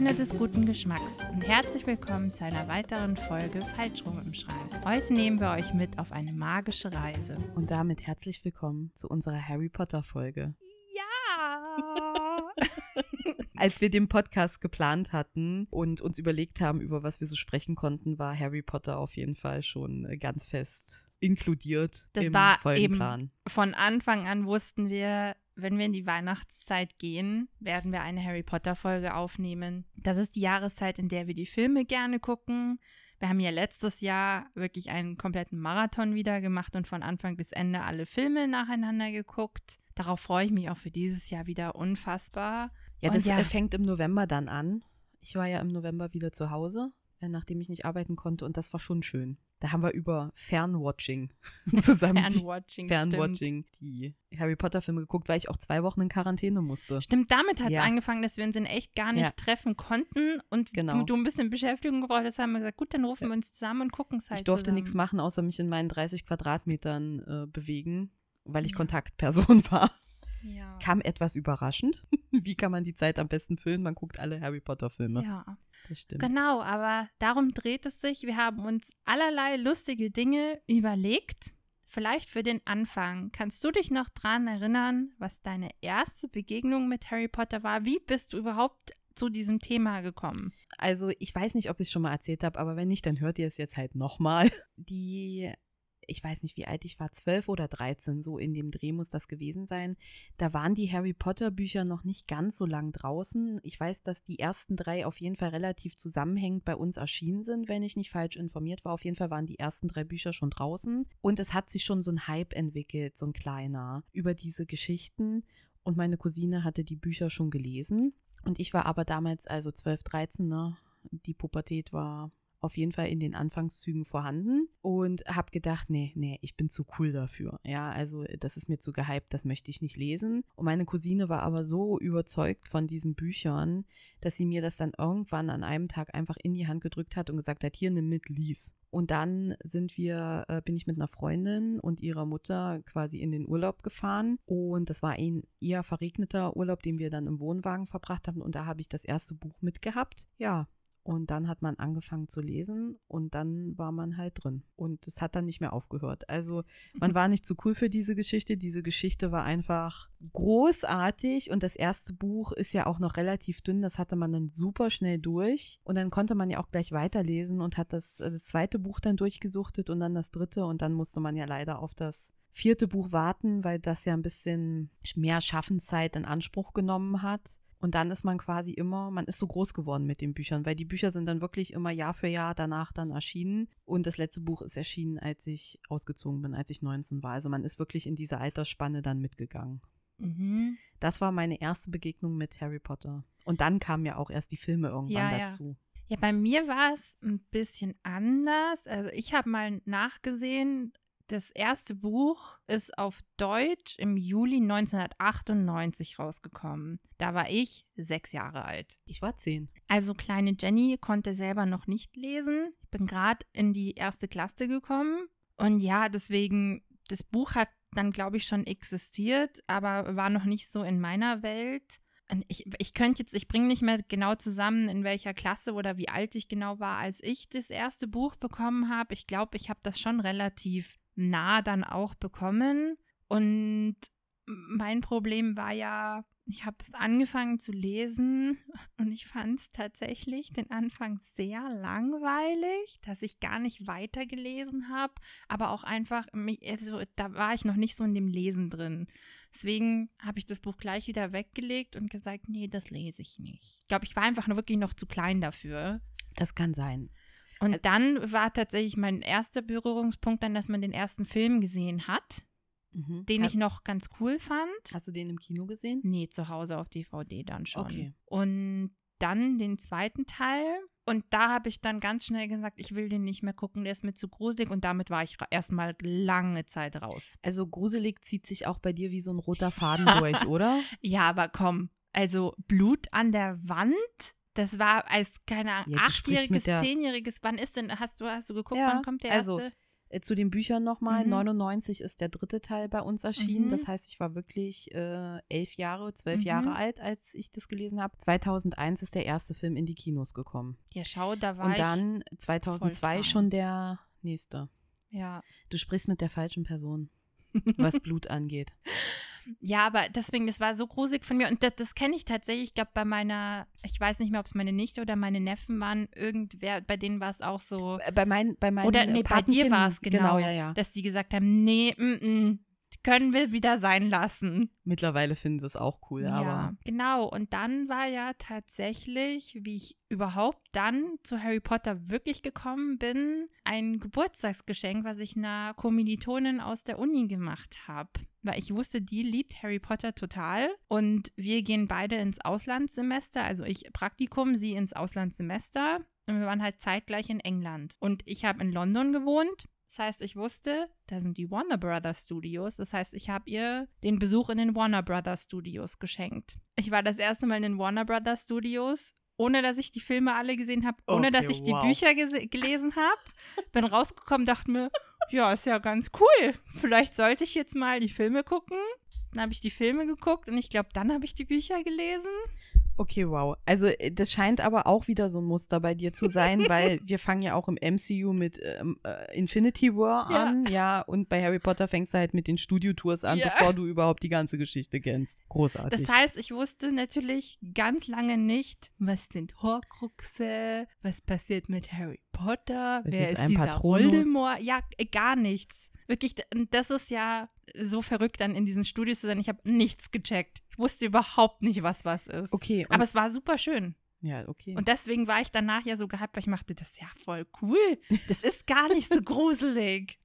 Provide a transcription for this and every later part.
Freunde des guten Geschmacks und herzlich willkommen zu einer weiteren Folge Falschrum im Schrank. Heute nehmen wir euch mit auf eine magische Reise. Und damit herzlich willkommen zu unserer Harry Potter Folge. Ja! Als wir den Podcast geplant hatten und uns überlegt haben, über was wir so sprechen konnten, war Harry Potter auf jeden Fall schon äh, ganz fest inkludiert Das im war Folgenplan. Von Anfang an wussten wir, wenn wir in die Weihnachtszeit gehen, werden wir eine Harry Potter Folge aufnehmen. Das ist die Jahreszeit, in der wir die Filme gerne gucken. Wir haben ja letztes Jahr wirklich einen kompletten Marathon wieder gemacht und von Anfang bis Ende alle Filme nacheinander geguckt. Darauf freue ich mich auch für dieses Jahr wieder unfassbar. Ja, das ja. fängt im November dann an. Ich war ja im November wieder zu Hause, nachdem ich nicht arbeiten konnte und das war schon schön. Da haben wir über Fernwatching zusammen die, Fernwatching. Fernwatching die Harry Potter Filme geguckt, weil ich auch zwei Wochen in Quarantäne musste. Stimmt, damit hat es Ja. angefangen, dass wir uns in echt gar nicht Ja. treffen konnten und Genau. du, ein bisschen Beschäftigung gebraucht hast, haben wir gesagt, gut, dann rufen Ja. wir uns zusammen und gucken es halt Ich durfte zusammen. nichts machen, außer mich in meinen 30 Quadratmetern äh, bewegen, weil ich. Kontaktperson war. Ja. Kam etwas überraschend. Wie kann man die Zeit am besten füllen? Man guckt alle Harry Potter Filme. ja. Das stimmt. Genau, aber darum dreht es sich. Wir haben uns allerlei lustige Dinge überlegt. Vielleicht für den Anfang. Kannst du dich noch dran erinnern, was deine erste Begegnung mit Harry Potter war? Wie bist du überhaupt zu diesem Thema gekommen? Also ich weiß nicht, ob ich es schon mal erzählt habe, aber wenn nicht, dann hört ihr es jetzt halt nochmal. Die, ich weiß nicht, wie alt ich war, zwölf oder dreizehn, so in dem Dreh muss das gewesen sein. Da waren die Harry Potter Bücher noch nicht ganz so lang draußen. Ich weiß, dass die ersten drei auf jeden Fall relativ zusammenhängend bei uns erschienen sind, wenn ich nicht falsch informiert war. Auf jeden Fall waren die ersten drei Bücher schon draußen. Und es hat sich schon so ein Hype entwickelt, so ein kleiner, über diese Geschichten. Und meine Cousine hatte die Bücher schon gelesen. Und ich war aber damals, also 12, 13, ne? Die Pubertät war auf jeden Fall in den Anfangszügen vorhanden und habe gedacht, nee, nee, ich bin zu cool dafür. Ja, also das ist mir zu gehypt, das möchte ich nicht lesen. Und meine Cousine war aber so überzeugt von diesen Büchern, dass sie mir das dann irgendwann an einem Tag einfach in die Hand gedrückt hat und gesagt hat, hier nimm mit, lies. Und dann sind wir, äh, bin ich mit einer Freundin und ihrer Mutter quasi in den Urlaub gefahren. Und das war ein eher verregneter Urlaub, den wir dann im Wohnwagen verbracht haben. Und da habe ich das erste Buch mitgehabt. Ja. Und dann hat man angefangen zu lesen und dann war man halt drin. Und es hat dann nicht mehr aufgehört. Also man war nicht zu cool für diese Geschichte. Diese Geschichte war einfach großartig und das erste Buch ist ja auch noch relativ dünn. Das hatte man dann super schnell durch. Und dann konnte man ja auch gleich weiterlesen und hat das, das zweite Buch dann durchgesuchtet und dann das dritte. Und dann musste man ja leider auf das vierte Buch warten, weil das ja ein bisschen mehr Schaffenszeit in Anspruch genommen hat. Und dann ist man quasi immer, man ist so groß geworden mit den Büchern, weil die Bücher sind dann wirklich immer Jahr für Jahr danach dann erschienen. Und das letzte Buch ist erschienen, als ich ausgezogen bin, als ich 19 war. Also man ist wirklich in dieser Altersspanne dann mitgegangen. Mhm. Das war meine erste Begegnung mit Harry Potter. Und dann kamen ja auch erst die Filme irgendwann Ja, ja. dazu. Ja, bei mir war es ein bisschen anders. Also ich habe mal nachgesehen, das erste Buch ist auf Deutsch im Juli 1998 rausgekommen. Da war ich sechs Jahre alt. Ich war zehn. Also kleine Jenny konnte selber noch nicht lesen. Ich bin gerade in die erste Klasse gekommen. Und ja, deswegen, das Buch hat dann, glaube ich, schon existiert, aber war noch nicht so in meiner Welt. Und ich, ich könnte jetzt, ich bringe nicht mehr genau zusammen, in welcher Klasse oder wie alt ich genau war, als ich das erste Buch bekommen habe. Ich glaube, ich habe das schon relativ nah dann auch bekommen. Und mein Problem war ja, ich habe es angefangen zu lesen und ich fand es tatsächlich den Anfang sehr langweilig, dass ich gar nicht weitergelesen habe, aber auch einfach, also, da war ich noch nicht so in dem Lesen drin. Deswegen habe ich das Buch gleich wieder weggelegt und gesagt, nee, das lese ich nicht. Ich glaube, ich war einfach nur wirklich noch zu klein dafür. Das kann sein. Und Also- dann war tatsächlich mein erster Berührungspunkt dann, dass man den ersten Film gesehen hat, Mhm. den ich noch ganz cool fand. Hast du den im Kino gesehen? Nee, zu Hause auf DVD dann schon. Okay. Und dann den zweiten Teil. Und da habe ich dann ganz schnell gesagt, ich will den nicht mehr gucken, der ist mir zu gruselig. Und damit war ich erstmal lange Zeit raus. Also gruselig zieht sich auch bei dir wie so ein roter Faden durch, oder? Ja, aber komm, also Blut an der Wand, das war als, keine Ahnung, Ja, achtjähriges, zehnjähriges, wann ist denn, hast du, hast du geguckt, Ja, wann kommt der also, erste? Äh, zu den Büchern nochmal. Mhm. 99 ist der dritte Teil bei uns erschienen. Mhm. Das heißt, ich war wirklich äh, elf Jahre, zwölf Mhm. Jahre alt, als ich das gelesen habe. 2001 ist der erste Film in die Kinos gekommen. Ja, schau, da war Und dann 2002 voll schon der nächste. Ja. Du sprichst mit der falschen Person, was Blut angeht. Ja, aber deswegen, das war so gruselig von mir. Und das, das kenne ich tatsächlich. Ich glaube, bei meiner, ich weiß nicht mehr, ob es meine Nichte oder meine Neffen waren, irgendwer, bei denen war es auch so. Äh, Bei, mein, bei meinen Oder nee, bei dir war es genau, Genau, ja, ja. dass die gesagt haben, nee, mm, mm, können wir wieder sein lassen. Mittlerweile finden sie es auch cool, aber genau. Und dann war ja tatsächlich, wie ich überhaupt dann zu Harry Potter wirklich gekommen bin, ein Geburtstagsgeschenk, was ich einer Kommilitonin aus der Uni gemacht habe. Weil ich wusste, die liebt Harry Potter total. Und wir gehen beide ins Auslandssemester, also ich Praktikum, sie ins Auslandssemester. Und wir waren halt zeitgleich in England. Und ich habe in London gewohnt. Das heißt, ich wusste, da sind die Warner Brothers Studios. Das heißt, ich habe ihr den Besuch in den Warner Brothers Studios geschenkt. Ich war das erste Mal in den Warner Brothers Studios, ohne dass ich die Filme alle gesehen habe, ohne Okay, dass ich die wow. Bücher gese- gelesen habe. Bin rausgekommen, dachte mir, ja, ist ja ganz cool. Vielleicht sollte ich jetzt mal die Filme gucken. Dann habe ich die Filme geguckt und ich glaube, dann habe ich die Bücher gelesen. Okay, wow. Also äh, das scheint aber auch wieder so ein Muster bei dir zu sein, weil wir fangen ja auch im MCU mit ähm, äh, Infinity War Ja. an, ja, und bei Harry Potter fängst du halt mit den Studiotours an, Ja. bevor du überhaupt die ganze Geschichte kennst. Großartig. Das heißt, ich wusste natürlich ganz lange nicht, was sind Horcruxe, was passiert mit Harry Potter, Es wer ist ist, ein dieser Patronus. Voldemort? Ja, äh, gar nichts. Wirklich, das ist ja so verrückt, dann in diesen Studios zu sein. Ich habe nichts gecheckt. Ich wusste überhaupt nicht, was was ist. okay, Aber es war super schön. ja, okay. Und deswegen war ich danach ja so gehypt, weil ich machte, das ist ja voll cool. Das ist gar nicht so gruselig.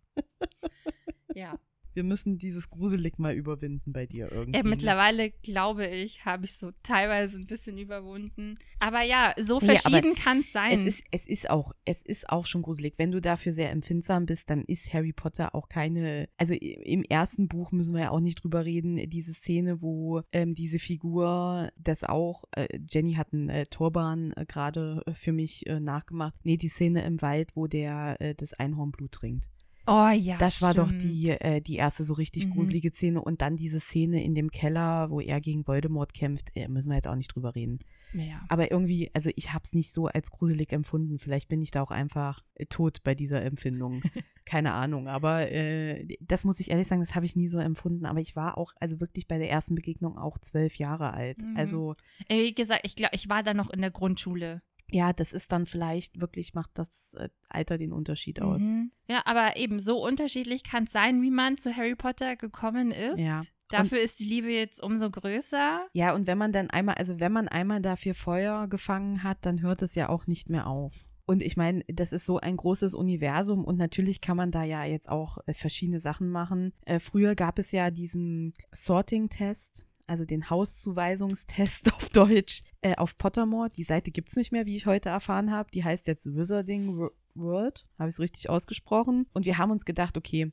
ja. Wir müssen dieses Gruselig mal überwinden bei dir irgendwie. Ja, ne? mittlerweile glaube ich, habe ich so teilweise ein bisschen überwunden. Aber ja, so verschieden kann es sein. Es ist, es ist auch, es ist auch schon gruselig. Wenn du dafür sehr empfindsam bist, dann ist Harry Potter auch keine. Also im ersten Buch müssen wir ja auch nicht drüber reden. Diese Szene, wo ähm, diese Figur das auch, äh, Jenny hat einen äh, Turban äh, gerade äh, für mich äh, nachgemacht. Nee, die Szene im Wald, wo der äh, das Einhornblut trinkt. Oh ja. Das war doch stimmt. die, äh, die erste so richtig Mhm. gruselige Szene. Und dann diese Szene in dem Keller, wo er gegen Voldemort kämpft. Äh, müssen wir jetzt auch nicht drüber reden. Ja. Aber irgendwie, also ich habe es nicht so als gruselig empfunden. Vielleicht bin ich da auch einfach äh, tot bei dieser Empfindung. Keine Ahnung. Aber äh, das muss ich ehrlich sagen, das habe ich nie so empfunden. Aber ich war auch, also wirklich bei der ersten Begegnung auch zwölf Jahre alt. Mhm. Also Äh, Wie gesagt, ich glaube, ich war da noch in der Grundschule. Ja, das ist dann vielleicht wirklich, macht das äh, Alter den Unterschied aus. Mhm. Ja, aber eben so unterschiedlich kann es sein, wie man zu Harry Potter gekommen ist. Ja. Dafür ist die Liebe jetzt umso größer. Ja, und wenn man dann einmal, also wenn man einmal dafür Feuer gefangen hat, dann hört es ja auch nicht mehr auf. Und ich meine, das ist so ein großes Universum und natürlich kann man da ja jetzt auch äh, verschiedene Sachen machen. Äh, früher gab es ja diesen Sorting-Test, also den Hauszuweisungstest auf Deutsch äh, auf Pottermore. Die Seite gibt es nicht mehr, wie ich heute erfahren habe. Die heißt jetzt Wizarding Wo- World. Habe ich es richtig ausgesprochen? Und wir haben uns gedacht, okay,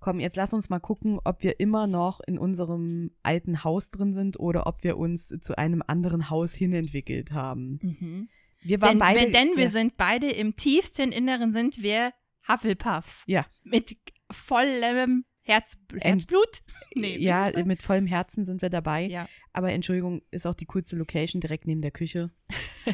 komm, jetzt lass uns mal gucken, ob wir immer noch in unserem alten Haus drin sind oder ob wir uns zu einem anderen Haus hinentwickelt haben. Wir waren Denn, beide. wenn, denn wir ja, sind beide im tiefsten Inneren sind wir Hufflepuffs. Ja. Mit vollem Herz, Herzblut? Nee, ja, mit vollem Herzen sind wir dabei. ja. Aber Entschuldigung, ist auch die coolste Location direkt neben der Küche.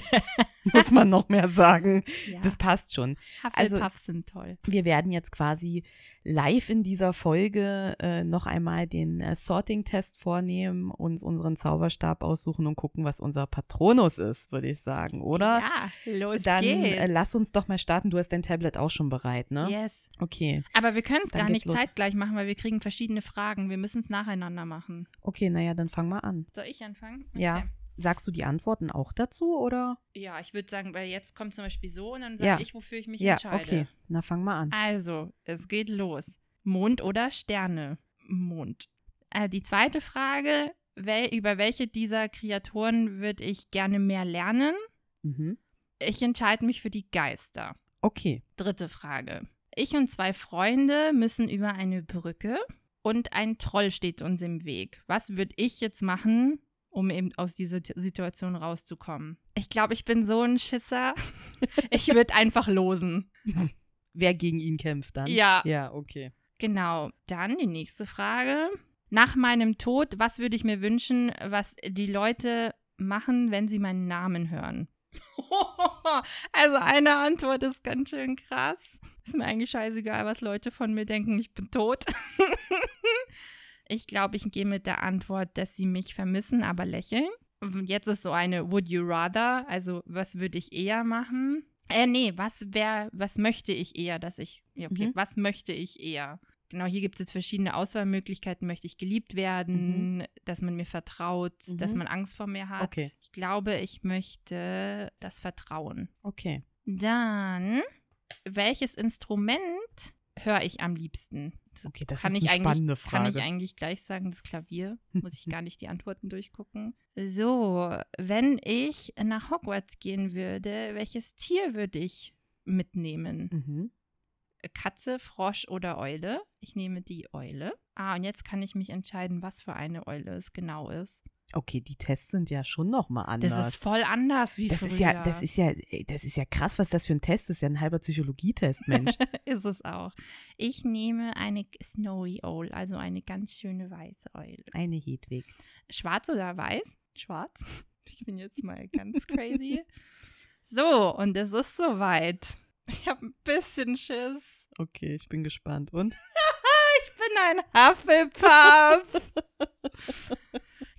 Muss man noch mehr sagen. ja. Das passt schon. also- Hufflepuffs sind toll. Wir werden jetzt quasi live in dieser Folge äh, noch einmal den äh, Sorting-Test vornehmen, uns unseren Zauberstab aussuchen und gucken, was unser Patronus ist, würde ich sagen, oder? Ja, los Dann geht's. äh, lass uns doch mal starten. Du hast dein Tablet auch schon bereit, ne? Yes. Okay. Aber wir können es Dann gar nicht los. zeitgleich machen, weil wir kriegen verschiedene Fragen. Wir müssen es nacheinander machen. Okay, naja, dann fang mal an. Soll ich anfangen? Ja. Sagst du die Antworten auch dazu, oder? Ja, ich würde sagen, weil jetzt kommt zum Beispiel so und dann sage Ja. ich, wofür ich mich Ja, entscheide. okay. Na, fang mal an. Also, es geht los. Mond oder Sterne? Mond. Äh, die zweite Frage, wel über welche dieser Kreaturen würde ich gerne mehr lernen? Mhm. Ich entscheide mich für die Geister. Okay. Dritte Frage. Ich und zwei Freunde müssen über eine Brücke und ein Troll steht uns im Weg. Was würde ich jetzt machen, um eben aus dieser Situation rauszukommen? Ich glaube, ich bin so ein Schisser. Ich würde einfach losen. wer gegen ihn kämpft dann. Ja. Ja, okay. Genau. Dann die nächste Frage. Nach meinem Tod, was würde ich mir wünschen, was die Leute machen, wenn sie meinen Namen hören? Also eine Antwort ist ganz schön krass. Ist mir eigentlich scheißegal, was Leute von mir denken, ich bin tot. Ich glaube, ich gehe mit der Antwort, dass sie mich vermissen, aber lächeln. Jetzt ist so eine Would you rather, also was würde ich eher machen? Äh, nee, was wäre, was möchte ich eher, dass ich, ja, okay, Mhm. was möchte ich eher? Genau, hier gibt es jetzt verschiedene Auswahlmöglichkeiten. Möchte ich geliebt werden, dass man mir vertraut, dass Mhm. man Angst vor mir hat? Okay. Ich glaube, ich möchte das Vertrauen. Okay. Dann, welches Instrument höre ich am liebsten? Okay, das kann ist ich eine eigentlich, spannende Kann ich Frage. eigentlich gleich sagen, das Klavier. Muss ich gar nicht die Antworten durchgucken. So, wenn ich nach Hogwarts gehen würde, welches Tier würde ich mitnehmen? Mhm. Katze, Frosch oder Eule? Ich nehme die Eule. Ah, und jetzt kann ich mich entscheiden, was für eine Eule es genau ist. Okay, die Tests sind ja schon nochmal anders. Das ist voll anders wie Das früher. ist ja, das ist ja, ey, das ist ja krass, was das für ein Test ist ja ein halber Psychologietest, Mensch. ist es auch. Ich nehme eine Snowy Owl, also eine ganz schöne weiße Eule. Eine Hedwig. Schwarz oder weiß? Schwarz. Ich bin jetzt mal ganz crazy. So, und es ist soweit. Ich habe ein bisschen Schiss. Okay, ich bin gespannt. Und? Ich bin ein Hufflepuff.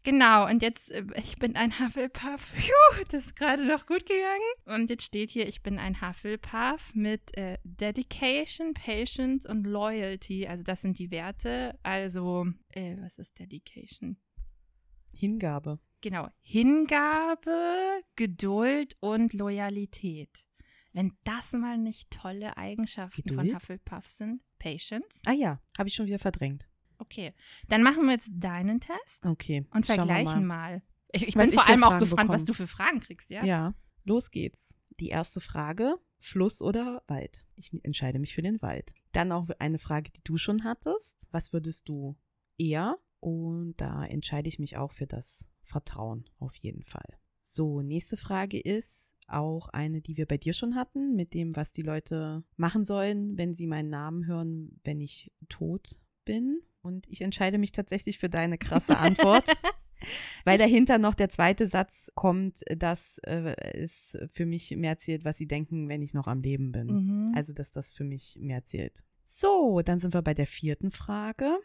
Genau, und jetzt, äh, ich bin ein Hufflepuff. Puh, das ist gerade noch gut gegangen. Und jetzt steht hier, ich bin ein Hufflepuff mit äh, Dedication, Patience und Loyalty. Also das sind die Werte. Also, äh, was ist Dedication? Hingabe. Genau, Hingabe, Geduld und Loyalität. Wenn das mal nicht tolle Eigenschaften von Geduld? Hufflepuff sind. Patience. Ah ja, habe ich schon wieder verdrängt. Okay, dann machen wir jetzt deinen Test Okay. und vergleichen mal. mal. Ich, ich Was bin ich vor allem auch gespannt, was bekomme. du für Fragen kriegst, ja? Ja, los geht's. Die erste Frage, Fluss oder Wald? Ich entscheide mich für den Wald. Dann auch eine Frage, die du schon hattest. Was würdest du eher? Und da entscheide ich mich auch für das Vertrauen auf jeden Fall. So, nächste Frage ist auch eine, die wir bei dir schon hatten, mit dem, was die Leute machen sollen, wenn sie meinen Namen hören, wenn ich tot bin. Und ich entscheide mich tatsächlich für deine krasse Antwort. Weil dahinter noch der zweite Satz kommt, dass äh, es für mich mehr zählt, was sie denken, wenn ich noch am Leben bin. Mhm. Also, dass das für mich mehr zählt. So, dann sind wir bei der vierten Frage.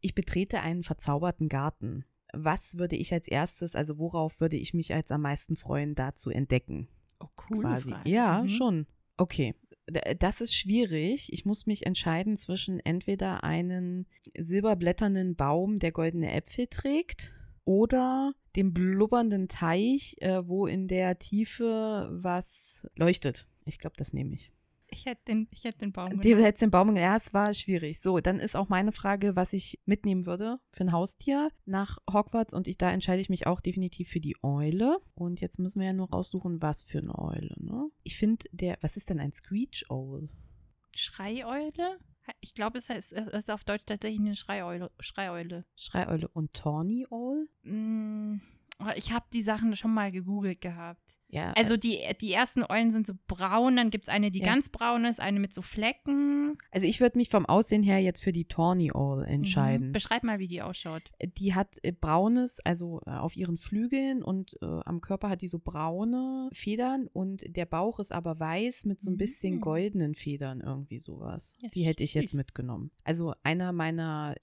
Ich betrete einen verzauberten Garten. Was würde ich als erstes, also worauf würde ich mich als am meisten freuen, da zu entdecken? oh, coole quasi. Frage. Ja, Mhm. schon. Okay. Das ist schwierig. Ich muss mich entscheiden zwischen entweder einen silberblätternden Baum, der goldene Äpfel trägt, oder dem blubbernden Teich, äh, wo in der Tiefe was leuchtet. Ich glaube, das nehme ich. Ich hätte den, ich hätte den Baum Du genommen. hättest den Baum, ja, es war schwierig. So, dann ist auch meine Frage, was ich mitnehmen würde für ein Haustier nach Hogwarts und ich, da entscheide ich mich auch definitiv für die Eule. Und jetzt müssen wir ja nur raussuchen, was für eine Eule, ne? Ich finde, der, was ist denn ein Screech Owl? Schreieule? Ich glaube, es heißt, es ist auf Deutsch tatsächlich eine Schreieule. Schreieule. Schreieule und Tawny Owl? Mm, Ich habe die Sachen schon mal gegoogelt gehabt. Ja, Also die, die ersten Eulen sind so braun, dann gibt es eine, die Ja. ganz braun ist, eine mit so Flecken. also ich würde mich vom Aussehen her jetzt für die Tawny Owl entscheiden. Mhm. Beschreib mal, wie die ausschaut. Die hat äh, braunes, also äh, auf ihren Flügeln und äh, am Körper hat die so braune Federn und der Bauch ist aber weiß mit so ein bisschen Mhm. goldenen Federn, irgendwie sowas. Ja, die hätte ich jetzt mitgenommen. Also einer meiner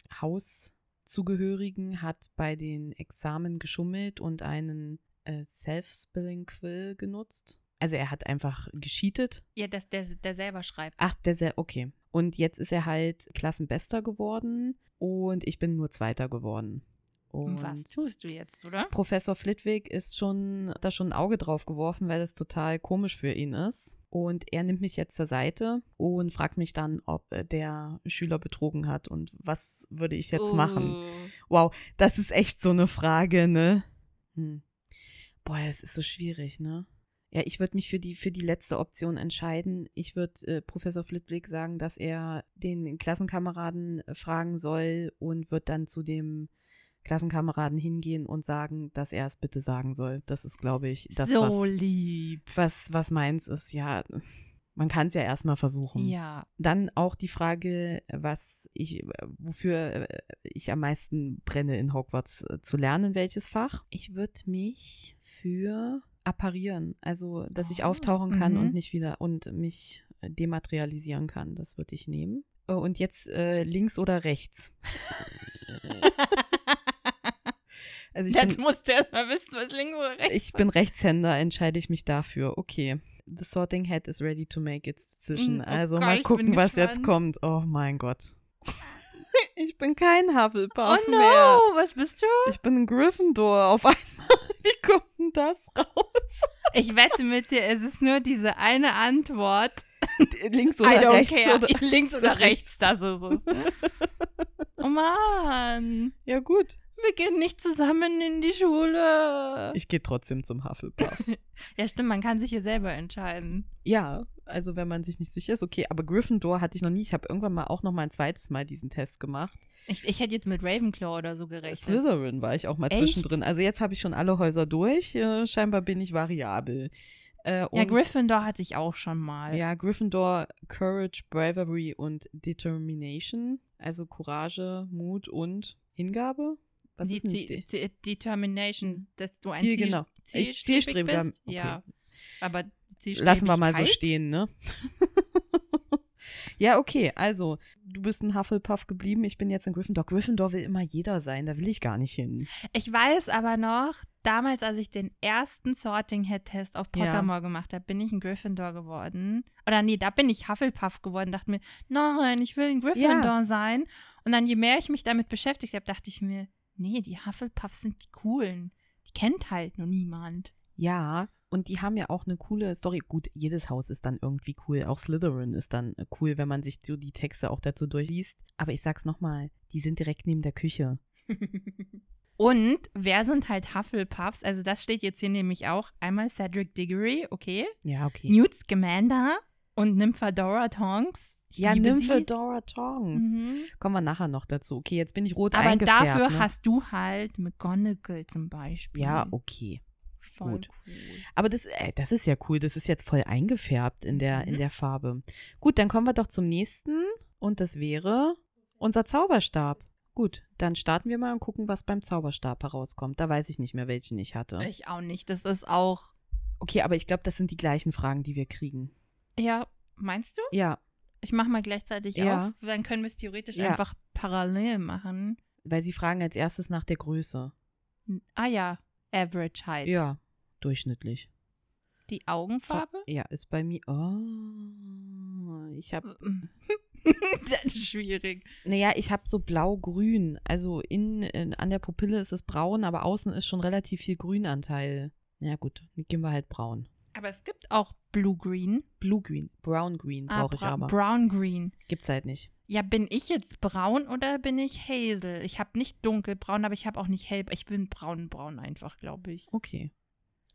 Hauszugehörigen hat bei den Examen geschummelt und einen äh, Self-Spilling Quill genutzt. Also er hat einfach gescheatet Ja, das, der, der selber schreibt. Ach, der sehr, okay. Und jetzt ist er halt Klassenbester geworden und ich bin nur Zweiter geworden. Und Was tust du jetzt, oder? Professor Flitwick ist schon, da schon ein Auge drauf geworfen, weil das total komisch für ihn ist. Und er nimmt mich jetzt zur Seite und fragt mich dann, ob der Schüler betrogen hat und was würde ich jetzt machen. Oh. Wow, das ist echt so eine Frage, ne? Hm. Boah, es ist so schwierig, ne? Ja, ich würde mich für die, für die letzte Option entscheiden. Ich würde äh, Professor Flitwick sagen, dass er den Klassenkameraden äh, fragen soll und wird dann zu dem Klassenkameraden hingehen und sagen, dass er es bitte sagen soll. Das ist, glaube ich, das, so was, lieb. was, was meins ist. Ja, Man kann es ja erstmal versuchen. Ja. Dann auch die Frage, was ich, wofür äh, ich am meisten brenne in Hogwarts äh, zu lernen, welches Fach. Ich würde mich für apparieren, also dass ich Oh, auftauchen kann mhm. und nicht wieder und mich äh, dematerialisieren kann. Das würde ich nehmen. Und jetzt äh, links oder rechts. Also ich Jetzt bin, musst du erst mal wissen, was links oder rechts ich bin Rechtshänder, entscheide ich mich dafür. Okay. The sorting hat is ready to make its decision. Mm, oh also Gott, mal gucken, was jetzt gespannt. kommt. Oh mein Gott. ich bin kein Hufflepuff Oh mehr. no, was bist du? Ich bin ein Gryffindor auf einmal. Wie kommt denn das raus? Ich wette mit dir, es ist nur diese eine Antwort. Links I oder don't rechts? care. Oder? Links oder Rechts. das ist es. Oh Mann. Ja gut. Wir gehen nicht zusammen in die Schule. Ich gehe trotzdem zum Hufflepuff. ja, stimmt, man kann sich hier selber entscheiden. ja, also wenn man sich nicht sicher ist, okay. Aber Gryffindor hatte ich noch nie. Ich habe irgendwann mal auch noch mal ein zweites Mal diesen Test gemacht. Ich, ich hätte jetzt mit Ravenclaw oder so gerechnet. Slytherin war ich auch mal Echt? zwischendrin. Also jetzt habe ich schon alle Häuser durch. Äh, scheinbar bin ich variabel. Äh, Ja, Gryffindor hatte ich auch schon mal. Ja, Gryffindor, Courage, Bravery und Determination. Also Courage, Mut und Hingabe. Was die ist denn die? Zi- Determination, dass du ein Ziel, Ziel, genau. Zielstrebig zielstrebiger- bist. okay. Ja, aber Lassen wir mal so stehen, ne? ja, okay. Also, du bist ein Hufflepuff geblieben. Ich bin jetzt in Gryffindor. Gryffindor will immer jeder sein. Da will ich gar nicht hin. Ich weiß aber noch, damals, als ich den ersten Sorting Head Test auf Ja. Pottermore gemacht habe, bin ich ein Gryffindor geworden. Oder nee, da bin ich Hufflepuff geworden. Dachte mir, nein, ich will ein Gryffindor sein. Und dann, je mehr ich mich damit beschäftigt habe, dachte ich mir, nee, die Hufflepuffs sind die coolen. Die kennt halt nur niemand. Ja, und die haben ja auch eine coole Story. Gut, jedes Haus ist dann irgendwie cool. Auch Slytherin ist dann äh, cool, wenn man sich so die Texte auch dazu durchliest. Aber ich sag's nochmal, die sind direkt neben der Küche. Und wer sind halt Hufflepuffs? Also das steht jetzt hier nämlich auch. Einmal Cedric Diggory, okay. Ja, okay. Newt Scamander und Nymphadora Tonks. Ich ja, Nymphadora Tongs. Mhm. Kommen wir nachher noch dazu. Okay, jetzt bin ich rot Aber eingefärbt. dafür ne? hast du halt McGonagall zum Beispiel. Ja, okay. Voll gut. cool. Aber das, äh, das ist ja cool. Das ist jetzt voll eingefärbt in der, in Mhm. der Farbe. Gut, dann kommen wir doch zum nächsten. Und das wäre unser Zauberstab. Gut, dann starten wir mal und gucken, was beim Zauberstab herauskommt. Da weiß ich nicht mehr, welchen ich hatte. Ich auch nicht. Das ist auch. Okay, aber ich glaube, das sind die gleichen Fragen, die wir kriegen. Ja, meinst du? Ja, Ich mache mal gleichzeitig Ja. auf. Dann können wir es theoretisch Ja. einfach parallel machen. weil sie fragen als erstes nach der Größe. Ah ja, Average Height. Ja, durchschnittlich. Die Augenfarbe? Ja, ist bei mir. Oh, ich habe das ist schwierig. Naja, ich habe so blau-grün. Also in, in, an der Pupille ist es braun, aber außen ist schon relativ viel Grünanteil. Ja gut, dann gehen wir halt braun. Aber es gibt auch Blue-Green. Blue-green, brown-green Ah, brauche ich bra aber. Brown-Green. Gibt's halt nicht. Ja, bin ich jetzt braun oder bin ich hazel? Ich habe nicht dunkelbraun, aber ich habe auch nicht hell. Ich bin braun-braun einfach, glaube ich. Okay.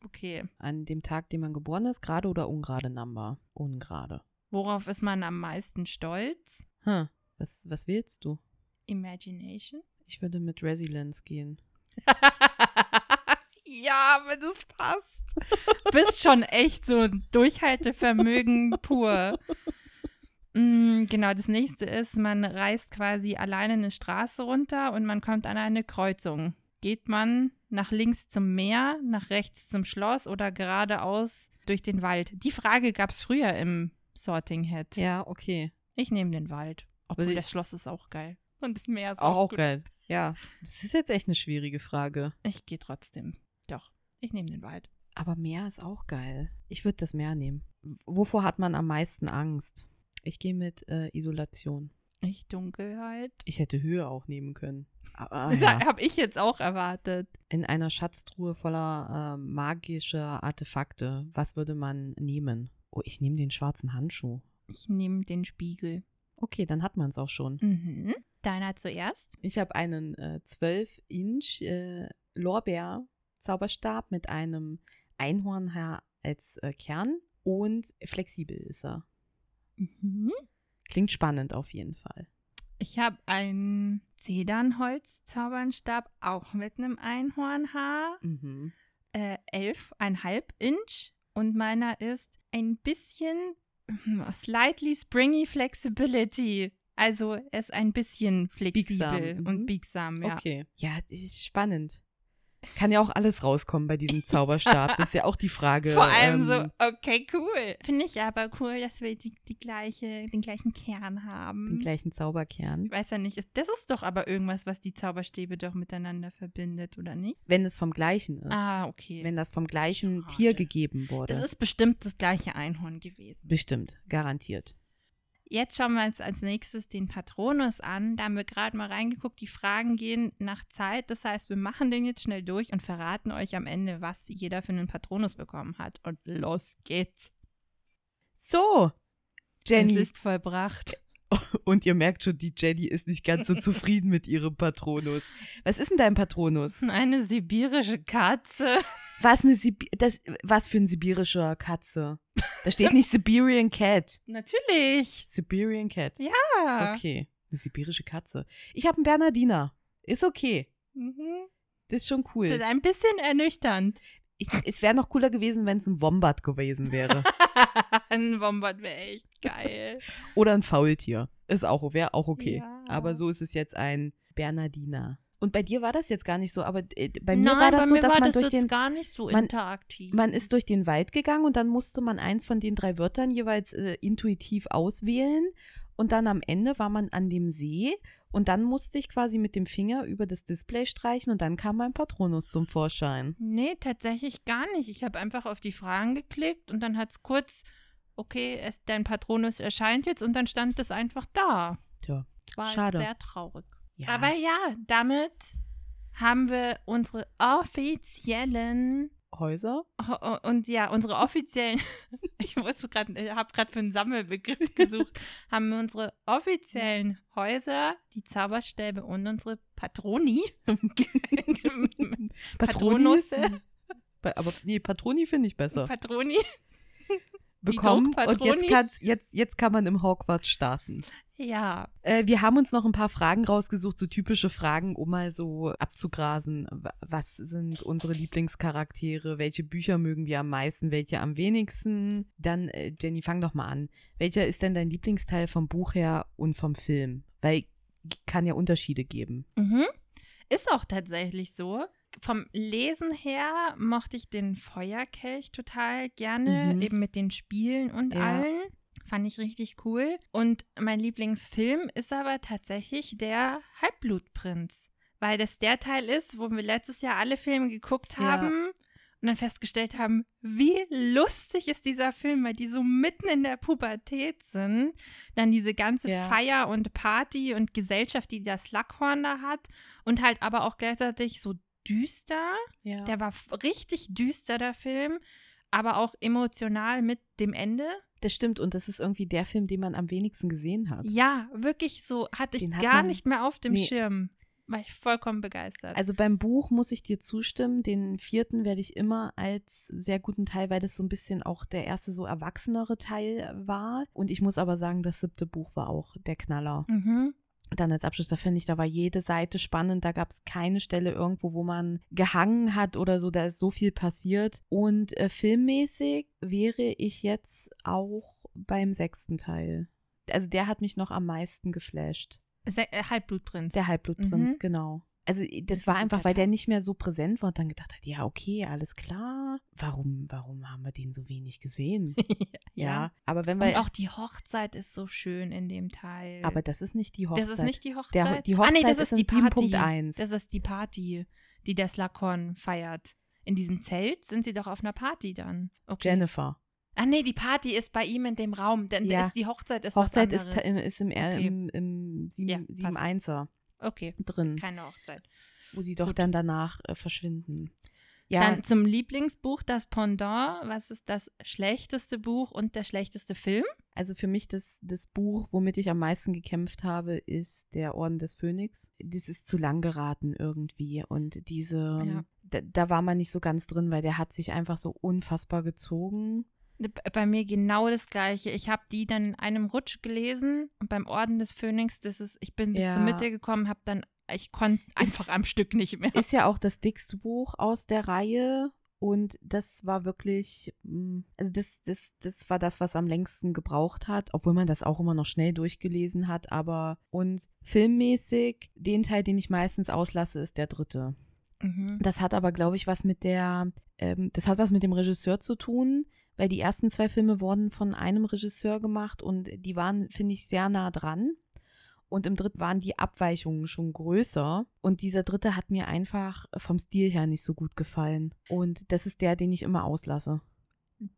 Okay. An dem Tag, den man geboren ist, gerade oder ungerade Number? Ungerade. Worauf ist man am meisten stolz? Hm. Was, was wählst du? Imagination? Ich würde mit Resilience gehen. ja, wenn das passt. Bist schon echt so ein Durchhaltevermögen pur. Mm, genau, das nächste ist, man reist quasi alleine eine Straße runter und man kommt an eine Kreuzung. Geht man nach links zum Meer, nach rechts zum Schloss oder geradeaus durch den Wald? Die Frage gab es früher im Sorting Head. Ja, okay. Ich nehme den Wald. Obwohl Will das Schloss ist auch geil. Und das Meer ist Auch, auch, auch geil. Ja. Das ist jetzt echt eine schwierige Frage. Ich gehe trotzdem. Doch, ich nehme den Wald. Aber Meer ist auch geil. Ich würde das Meer nehmen. Wovor hat man am meisten Angst? Ich gehe mit äh, Isolation. Ich Dunkelheit. Ich hätte Höhe auch nehmen können. Ah, Das ja. habe ich jetzt auch erwartet. In einer Schatztruhe voller äh, magischer Artefakte, was würde man nehmen? Oh, ich nehme den schwarzen Handschuh. Ich nehme den Spiegel. Okay, dann hat man es auch schon. Mhm. Deiner zuerst. Ich habe einen äh, 12-Inch äh, Lorbeer-Zauberstab mit einem Einhornhaar als äh, Kern und flexibel ist er. Mhm. Klingt spannend auf jeden Fall. Ich habe einen Zedernholz-Zaubernstab, auch mit einem Einhornhaar. Mhm. Äh, elf, ein halb Inch. Und meiner ist ein bisschen hm, slightly springy flexibility. Also er ist ein bisschen flexibel Biegsam, mhm. und biegsam, ja. Okay. Ja, das ist spannend. Kann ja auch alles rauskommen bei diesem Zauberstab. Das ist ja auch die Frage. Vor allem ähm, so, okay, cool. Finde ich aber cool, dass wir die, die gleiche, den gleichen Kern haben. Den gleichen Zauberkern. ich weiß ja nicht, ist- das ist doch aber irgendwas, was die Zauberstäbe doch miteinander verbindet, oder nicht? Wenn es vom gleichen ist. Ah, okay. Wenn das vom gleichen Schade. Tier gegeben wurde. das ist bestimmt das gleiche Einhorn gewesen. Bestimmt, garantiert. Jetzt schauen wir uns als nächstes den Patronus an. Da haben wir gerade mal reingeguckt. Die Fragen gehen nach Zeit. Das heißt, wir machen den jetzt schnell durch und verraten euch am Ende, was jeder für einen Patronus bekommen hat. Und los geht's. So, Es Jenny. ist vollbracht. Und ihr merkt schon, die Jenny ist nicht ganz so zufrieden mit ihrem Patronus. Was ist denn dein Patronus? Eine sibirische Katze. Was, eine Sibi das, was für ein sibirischer Katze? Da steht nicht Siberian Cat. Natürlich. Siberian Cat. Ja. Okay, eine sibirische Katze. Ich habe einen Bernardiner. Ist okay. Mhm. Das ist schon Das cool. ist ein bisschen ernüchternd. Ich, es wäre noch cooler gewesen, wenn es ein Wombat gewesen wäre. ein Wombat wäre echt geil. Oder ein Faultier. Ist auch, wäre auch okay. Ja. Aber so ist es jetzt ein Bernardiner. Und bei dir war das jetzt gar nicht so, aber äh, bei mir Nein, war das so, dass man das durch den gar nicht so man- interaktiv. man ist durch den Wald gegangen und dann musste man eins von den drei Wörtern jeweils äh, intuitiv auswählen und dann am Ende war man an dem See und dann musste ich quasi mit dem Finger über das Display streichen und dann kam mein Patronus zum Vorschein. Nee, tatsächlich gar nicht. Ich habe einfach auf die Fragen geklickt und dann hat es kurz, okay, es, dein Patronus erscheint jetzt und dann stand es einfach da. Tja, War Schade. sehr traurig. ja. Aber ja, damit haben wir unsere offiziellen Häuser? Oh, oh, und ja, unsere offiziellen, ich muss gerade, ich habe gerade für einen Sammelbegriff gesucht, haben wir unsere offiziellen Häuser, die Zauberstäbe und unsere Patroni. Patronis? Ba- Aber nee, Patroni finde ich besser. Patroni. Bekommen und jetzt, kann's, jetzt, jetzt kann man im Hogwarts starten. Ja, Äh, wir haben uns noch ein paar Fragen rausgesucht, so typische Fragen, um mal so abzugrasen. Wa- Was sind unsere Lieblingscharaktere? Welche Bücher mögen wir am meisten? Welche am wenigsten? Dann, äh, Jenny, fang doch mal an. Welcher ist denn dein Lieblingsteil vom Buch her und vom Film? Weil kann ja Unterschiede geben. mhm. ist auch tatsächlich so. Vom Lesen her mochte ich den Feuerkelch total gerne, Mhm. eben mit den Spielen und Ja. allen. Fand ich richtig cool. Und mein Lieblingsfilm ist aber tatsächlich der Halbblutprinz. Weil das der Teil ist, wo wir letztes Jahr alle Filme geguckt Ja. haben und dann festgestellt haben, wie lustig ist dieser Film, weil die so mitten in der Pubertät sind. Dann diese ganze Ja. Feier und Party und Gesellschaft, die das Slughorn da hat. Und halt aber auch gleichzeitig so düster. Ja. Der war richtig düster, der Film. Aber auch emotional mit dem Ende. das stimmt und das ist irgendwie der Film, den man am wenigsten gesehen hat. Ja, wirklich so hatte ich Den hat gar man- nicht mehr auf dem Nee. Schirm. War ich vollkommen begeistert. Also beim Buch muss ich dir zustimmen. Den vierten werde ich immer als sehr guten Teil, weil das so ein bisschen auch der erste so erwachsenere Teil war. Und ich muss aber sagen, das siebte Buch war auch der Knaller. mhm. Dann als Abschluss, da finde ich, da war jede Seite spannend. Da gab es keine Stelle irgendwo, wo man gehangen hat oder so. Da ist so viel passiert. Und äh, filmmäßig wäre ich jetzt auch beim sechsten Teil. Also der hat mich noch am meisten geflasht. Se äh, Halbblutprinz. Der Halbblutprinz, Mhm. genau. Also das ist war ein einfach, weil der nicht mehr so präsent war und dann gedacht hat, ja, okay, alles klar. Warum, warum haben wir den so wenig gesehen? ja. Aber wenn Und wir. auch die Hochzeit ist so schön in dem Teil. aber das ist nicht die Hochzeit. das ist nicht die Hochzeit. Der, die ah, Hochzeit nee, das ist, ist die Party. 7.1. Das ist die Party, die der Slughorn feiert. In diesem Zelt sind sie doch auf einer Party dann. Okay. Jennifer. Ah nee, die Party ist bei ihm in dem Raum, denn Ja. ist, die Hochzeit ist Hochzeit was ist, anderes. ta- ist im, R- Okay. im, im 7, Ja. 7.1er okay, drin, keine Hochzeit. wo sie doch Gut. dann danach äh, verschwinden. Ja, Dann zum Lieblingsbuch, das Pendant. Was ist das schlechteste Buch und der schlechteste Film? Also für mich das, das Buch, womit ich am meisten gekämpft habe, ist Der Orden des Phönix. Das ist zu lang geraten irgendwie. Und diese, Ja. da, da war man nicht so ganz drin, weil der hat sich einfach so unfassbar gezogen. Bei mir genau das gleiche. Ich habe die dann in einem Rutsch gelesen und beim Orden des Phönix, das ist, ich bin bis Ja. zur Mitte gekommen, habe dann, ich konnte einfach am Stück nicht mehr. Ist ja auch das dickste Buch aus der Reihe. Und das war wirklich, mm, also das, das, das war das, was am längsten gebraucht hat, obwohl man das auch immer noch schnell durchgelesen hat. Aber und filmmäßig, den Teil, den ich meistens auslasse, ist der dritte. Mhm. Das hat aber, glaube ich, was mit der, ähm, das hat was mit dem Regisseur zu tun, weil die ersten zwei Filme wurden von einem Regisseur gemacht und die waren, finde ich, sehr nah dran. Und im dritten waren die Abweichungen schon größer. Und dieser dritte hat mir einfach vom Stil her nicht so gut gefallen. Und das ist der, den ich immer auslasse.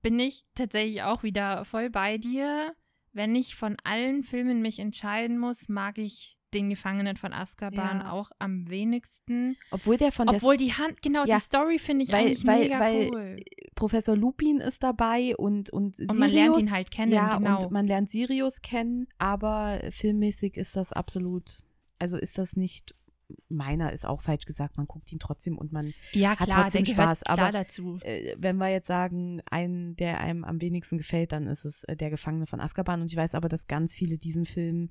Bin ich tatsächlich auch wieder voll bei dir. Wenn ich von allen Filmen mich entscheiden muss, mag ich den Gefangenen von Azkaban Ja. auch am wenigsten. Obwohl der von Obwohl die Hand, genau, Ja, die Story finde ich weil- eigentlich weil- mega weil cool. der Professor Lupin ist dabei und, und Sirius. Und man lernt ihn halt kennen, ja, genau. und man lernt Sirius kennen. Aber filmmäßig ist das absolut, also ist das nicht, meiner ist auch falsch gesagt, man guckt ihn trotzdem und man ja, hat klar, trotzdem der gehört Spaß, klar aber- dazu. äh, wenn wir jetzt sagen, einen, der einem am wenigsten gefällt, dann ist es äh, der Gefangene von Azkaban. Und ich weiß aber, dass ganz viele diesen Film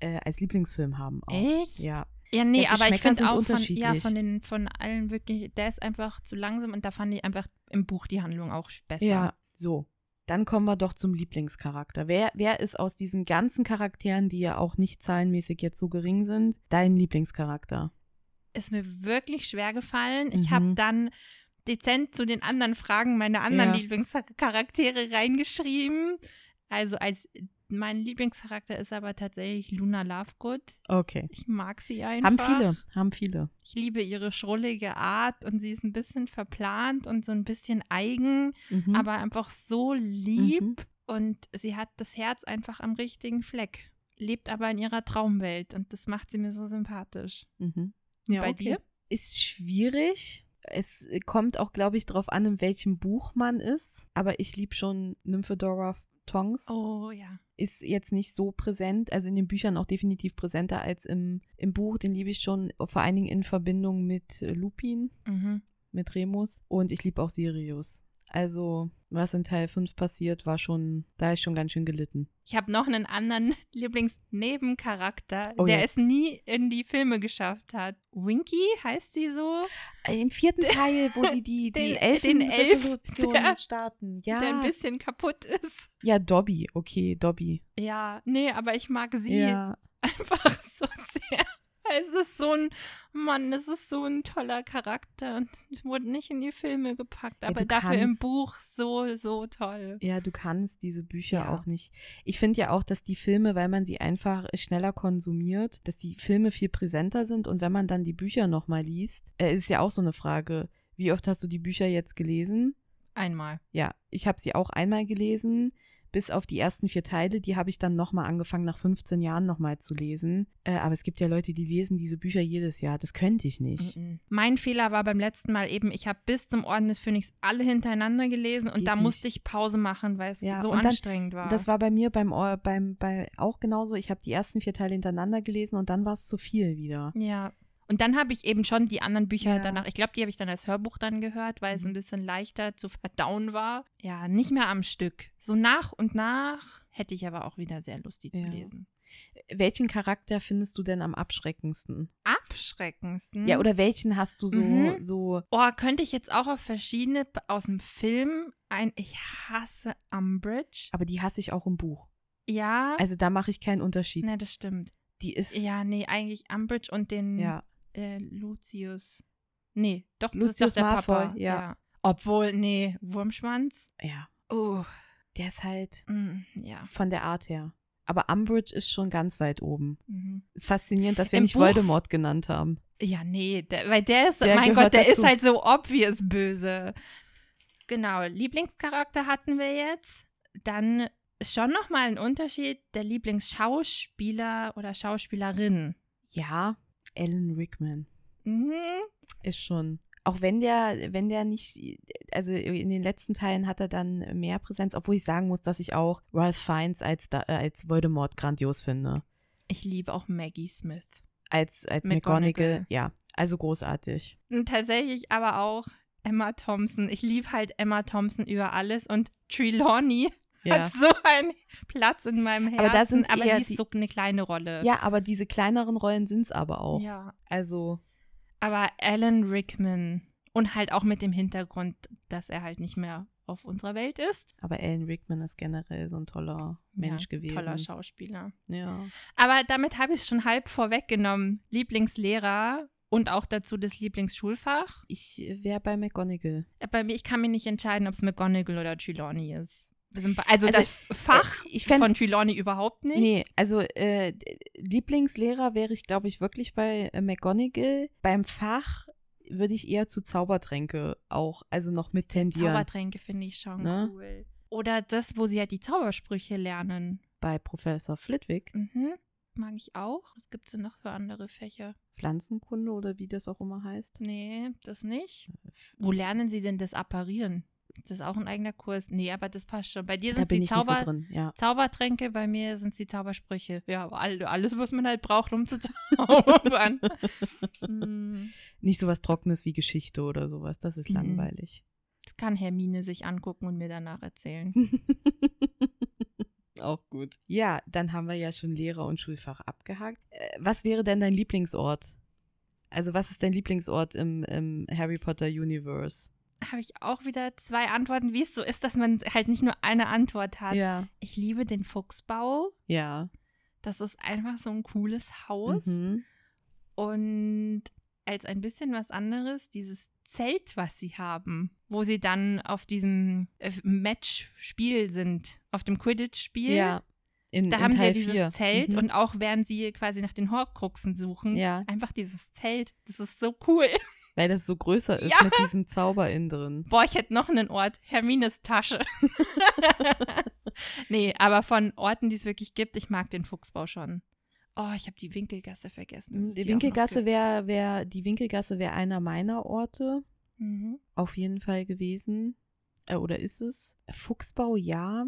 äh, als Lieblingsfilm haben. Auch. Echt? Ja. Ja, nee, Ja, aber ich finde auch von, ja, von den von allen wirklich, der ist einfach zu langsam und da fand ich einfach im Buch die Handlung auch besser. Ja, so. Dann kommen wir doch zum Lieblingscharakter. Wer, wer ist aus diesen ganzen Charakteren, die ja auch nicht zahlenmäßig jetzt so gering sind, dein Lieblingscharakter? Ist mir wirklich schwer gefallen. Ich Mhm. habe dann dezent zu den anderen Fragen meine anderen Ja. Lieblingscharaktere reingeschrieben. Also als mein Lieblingscharakter ist aber tatsächlich Luna Lovegood. Okay. Ich mag sie einfach. Haben viele, haben viele. Ich liebe ihre schrullige Art und sie ist ein bisschen verplant und so ein bisschen eigen, Mhm. aber einfach so lieb Mhm. und sie hat das Herz einfach am richtigen Fleck, lebt aber in ihrer Traumwelt und das macht sie mir so sympathisch. Mhm. Ja, Bei okay. dir? Ist schwierig. Es kommt auch, glaube ich, darauf an, in welchem Buch man ist. Aber ich liebe schon Nymphedora Tongs. Oh ja. Ist jetzt nicht so präsent, also in den Büchern auch definitiv präsenter als im, im Buch. Den liebe ich schon vor allen Dingen in Verbindung mit äh, Lupin, Mhm. mit Remus. Und ich liebe auch Sirius. Also, was in Teil 5 passiert, war schon, da ist schon ganz schön gelitten. Ich habe noch einen anderen Lieblingsnebencharakter, Oh der ja. es nie in die Filme geschafft hat. Winky heißt sie so, Im vierten Teil, wo sie die, die Den- Elfen den Elf, der- starten. Ja. der ein bisschen kaputt ist. ja, Dobby, okay, Dobby. Ja, nee, aber ich mag sie Ja. einfach so sehr. Es ist so ein, Mann, es ist so ein toller Charakter und wurde nicht in die Filme gepackt, Ja, aber du dafür im kannst- Buch so, so toll. Ja, du kannst diese Bücher Ja. auch nicht. Ich finde ja auch, dass die Filme, weil man sie einfach schneller konsumiert, dass die Filme viel präsenter sind und wenn man dann die Bücher nochmal liest, äh, ist ja auch so eine Frage, wie oft hast du die Bücher jetzt gelesen? Einmal. Ja, ich habe sie auch einmal gelesen, bis auf die ersten vier Teile. Die habe ich dann nochmal angefangen, nach 15 Jahren nochmal zu lesen. Äh, aber es gibt ja Leute, die lesen diese Bücher jedes Jahr. Das könnte ich nicht. Mhm. Mein Fehler war beim letzten Mal eben, ich habe bis zum Orden des Phönix alle hintereinander gelesen und da nicht. musste ich Pause machen, weil es Ja, so und dann- anstrengend war. Das war bei mir beim, beim bei auch genauso. Ich habe die ersten vier Teile hintereinander gelesen und dann war es zu viel wieder. Ja. Und dann habe ich eben schon die anderen Bücher Ja. danach, ich glaube, die habe ich dann als Hörbuch dann gehört, weil es Mhm. ein bisschen leichter zu verdauen war. Ja, nicht mehr am Stück. So nach und nach hätte ich aber auch wieder sehr Lust, die zu Ja. lesen. Welchen Charakter findest du denn am abschreckendsten? Abschreckendsten. Ja, oder welchen hast du so, Mhm. so, Oh, könnte ich jetzt auch auf verschiedene aus dem Film ein Ich hasse Umbridge. aber die hasse ich auch im Buch. Ja. Also da mache ich keinen Unterschied. ne, das stimmt. Die ist, Ja, nee, eigentlich Umbridge und den ja. Äh, Lucius. Nee, doch, Lucius das ist doch der Malfoy, Papa. ja. Obwohl, nee, Wurmschwanz. ja, Oh, der ist halt mm, ja. von der Art her. Aber Umbridge ist schon ganz weit oben. Mhm. Ist faszinierend, dass wir Im nicht Buch- Voldemort genannt haben. Ja, nee, der, weil der ist, Der mein Gott, der dazu. ist halt so obvious böse. Genau, Lieblingscharakter hatten wir jetzt. Dann ist schon nochmal ein Unterschied der Lieblingsschauspieler oder Schauspielerin. Ja, Alan Rickman Mhm. ist schon. Auch wenn der, wenn der nicht, also in den letzten Teilen hat er dann mehr Präsenz, obwohl ich sagen muss, dass ich auch Ralph Fiennes als, äh, als Voldemort grandios finde. Ich liebe auch Maggie Smith. Als, als. McGonagall. Ja, also großartig. Und tatsächlich aber auch Emma Thompson. Ich liebe halt Emma Thompson über alles und Trelawney Ja. hat so einen Platz in meinem Herzen. Aber da sind's aber sie ist so eine kleine Rolle. ja, aber diese kleineren Rollen sind es aber auch. ja. Also, Aber Alan Rickman, Und halt auch mit dem Hintergrund, dass er halt nicht mehr auf unserer Welt ist. Aber Alan Rickman ist generell so ein toller Mensch ja, gewesen. Toller Schauspieler. Ja. Aber damit habe ich es schon halb vorweggenommen. Lieblingslehrer und auch dazu das Lieblingsschulfach. Ich wäre bei McGonagall. Äh, Bei mir, ich kann mir nicht entscheiden, ob es McGonagall oder Trelawney ist. Also, Also, das Fach äh, ich fänd- von Trelawney überhaupt nicht. Nee, also äh, Lieblingslehrer wäre ich, glaube ich, wirklich bei äh, McGonagall. Beim Fach würde ich eher zu Zaubertränke auch, also noch mit tendieren. Zaubertränke finde ich schon Ne? cool. Oder das, wo sie halt die Zaubersprüche lernen. bei Professor Flitwick. Mhm. Mag ich auch. Was gibt es denn noch für andere Fächer? Pflanzenkunde oder wie das auch immer heißt. Nee, das nicht. Wo lernen sie denn das Apparieren? Ist das auch ein eigener Kurs? Nee, aber das passt schon. Bei dir sind bin die Zauber so drin, ja. Zaubertränke, bei mir sind es die Zaubersprüche. Ja, alles, was man halt braucht, um zu zaubern. Hm. Nicht sowas Trockenes wie Geschichte oder sowas. Das ist Mhm. langweilig. Das kann Hermine sich angucken und mir danach erzählen. Auch gut. Ja, dann haben wir ja schon Lehrer und Schulfach abgehakt. Äh, was wäre denn dein Lieblingsort? Also, was ist dein Lieblingsort im, im Harry Potter Universe? Habe ich auch wieder zwei Antworten, wie es so ist, dass man halt nicht nur eine Antwort hat. Ja. Ich liebe den Fuchsbau. Ja. Das ist einfach so ein cooles Haus. Mhm. Und als ein bisschen was anderes, dieses Zelt, was sie haben, wo sie dann auf diesem äh, Match-Spiel sind, auf dem Quidditch-Spiel. Ja. In, Da in haben sie ja Teil dieses vier. Zelt Mhm. und auch während sie quasi nach den Horcruxen suchen, Ja. einfach dieses Zelt, das ist so cool. Weil das so größer ist Ja. mit diesem Zauber innen drin. Boah, ich hätte noch einen Ort, Hermines Tasche. nee, aber von Orten, die es wirklich gibt, ich mag den Fuchsbau schon. Oh, ich habe die Winkelgasse vergessen. Die noch Winkelgasse wäre wär, die Winkelgasse wäre einer meiner Orte. Mhm. auf jeden Fall gewesen. Äh, oder ist es? Fuchsbau, ja.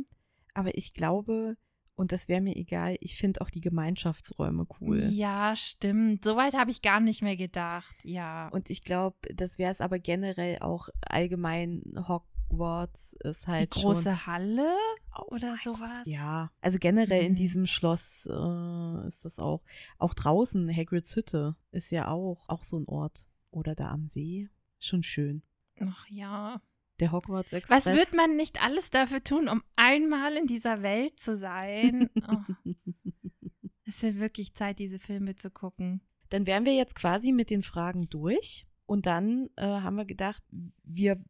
Aber ich glaube, und das wäre mir egal, ich finde auch die Gemeinschaftsräume cool. Ja, stimmt. Soweit habe ich gar nicht mehr gedacht. Ja. Und ich glaube, das wäre es aber generell auch allgemein Hogwarts ist die halt große schon. Halle Oh oder sowas. Gott, Ja, also generell in Mhm. diesem Schloss äh, ist das auch. Auch draußen, Hagrids Hütte ist ja auch, auch so ein Ort. Oder da am See. Schon schön. Ach ja. Der Hogwarts Express. Was wird man nicht alles dafür tun, um einmal in dieser Welt zu sein? Oh, es wird wirklich Zeit, diese Filme zu gucken. Dann wären wir jetzt quasi mit den Fragen durch. Und dann äh, haben wir gedacht, wir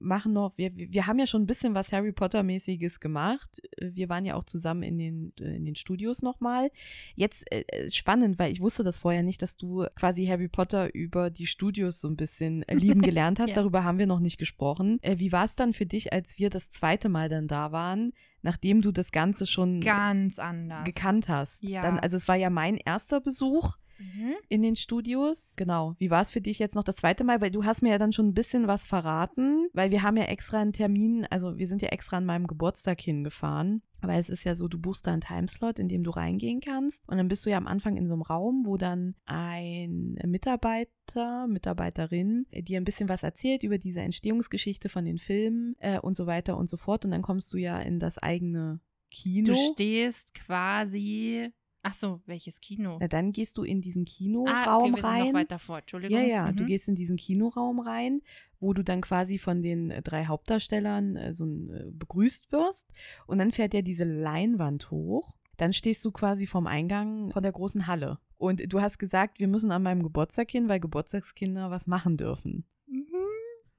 machen noch, wir, wir haben ja schon ein bisschen was Harry Potter-mäßiges gemacht. Äh, Wir waren ja auch zusammen in den, äh, in den Studios nochmal. Jetzt äh, ist spannend, weil ich wusste das vorher nicht, dass du quasi Harry Potter über die Studios so ein bisschen äh, lieben gelernt hast. Ja. Darüber haben wir noch nicht gesprochen. Äh, wie war es dann für dich, als wir das zweite Mal dann da waren, nachdem du das Ganze schon Ganz anders. gekannt hast? Ja. Dann, also es war ja mein erster Besuch Mhm. in den Studios. Genau. Wie war es für dich jetzt noch das zweite Mal? Weil du hast mir ja dann schon ein bisschen was verraten, weil wir haben ja extra einen Termin, also wir sind ja extra an meinem Geburtstag hingefahren. Weil es ist ja so, du buchst da einen Timeslot, in dem du reingehen kannst. Und dann bist du ja am Anfang in so einem Raum, wo dann ein Mitarbeiter, Mitarbeiterin dir ein bisschen was erzählt über diese Entstehungsgeschichte von den Filmen äh, und so weiter und so fort. Und dann kommst du ja in das eigene Kino. Du stehst quasi. Ach so, welches Kino? Na, dann gehst du in diesen ah, Kinoraum okay, wir sind rein. noch weiter vor. Entschuldigung. Ja, ja, du Mhm. gehst in diesen Kinoraum rein, wo du dann quasi von den äh, drei Hauptdarstellern äh, so äh, begrüßt wirst. Und dann fährt ja diese Leinwand hoch. Dann stehst du quasi vom Eingang von der großen Halle. Und du hast gesagt, wir müssen an meinem Geburtstag hin, weil Geburtstagskinder was machen dürfen. Mhm.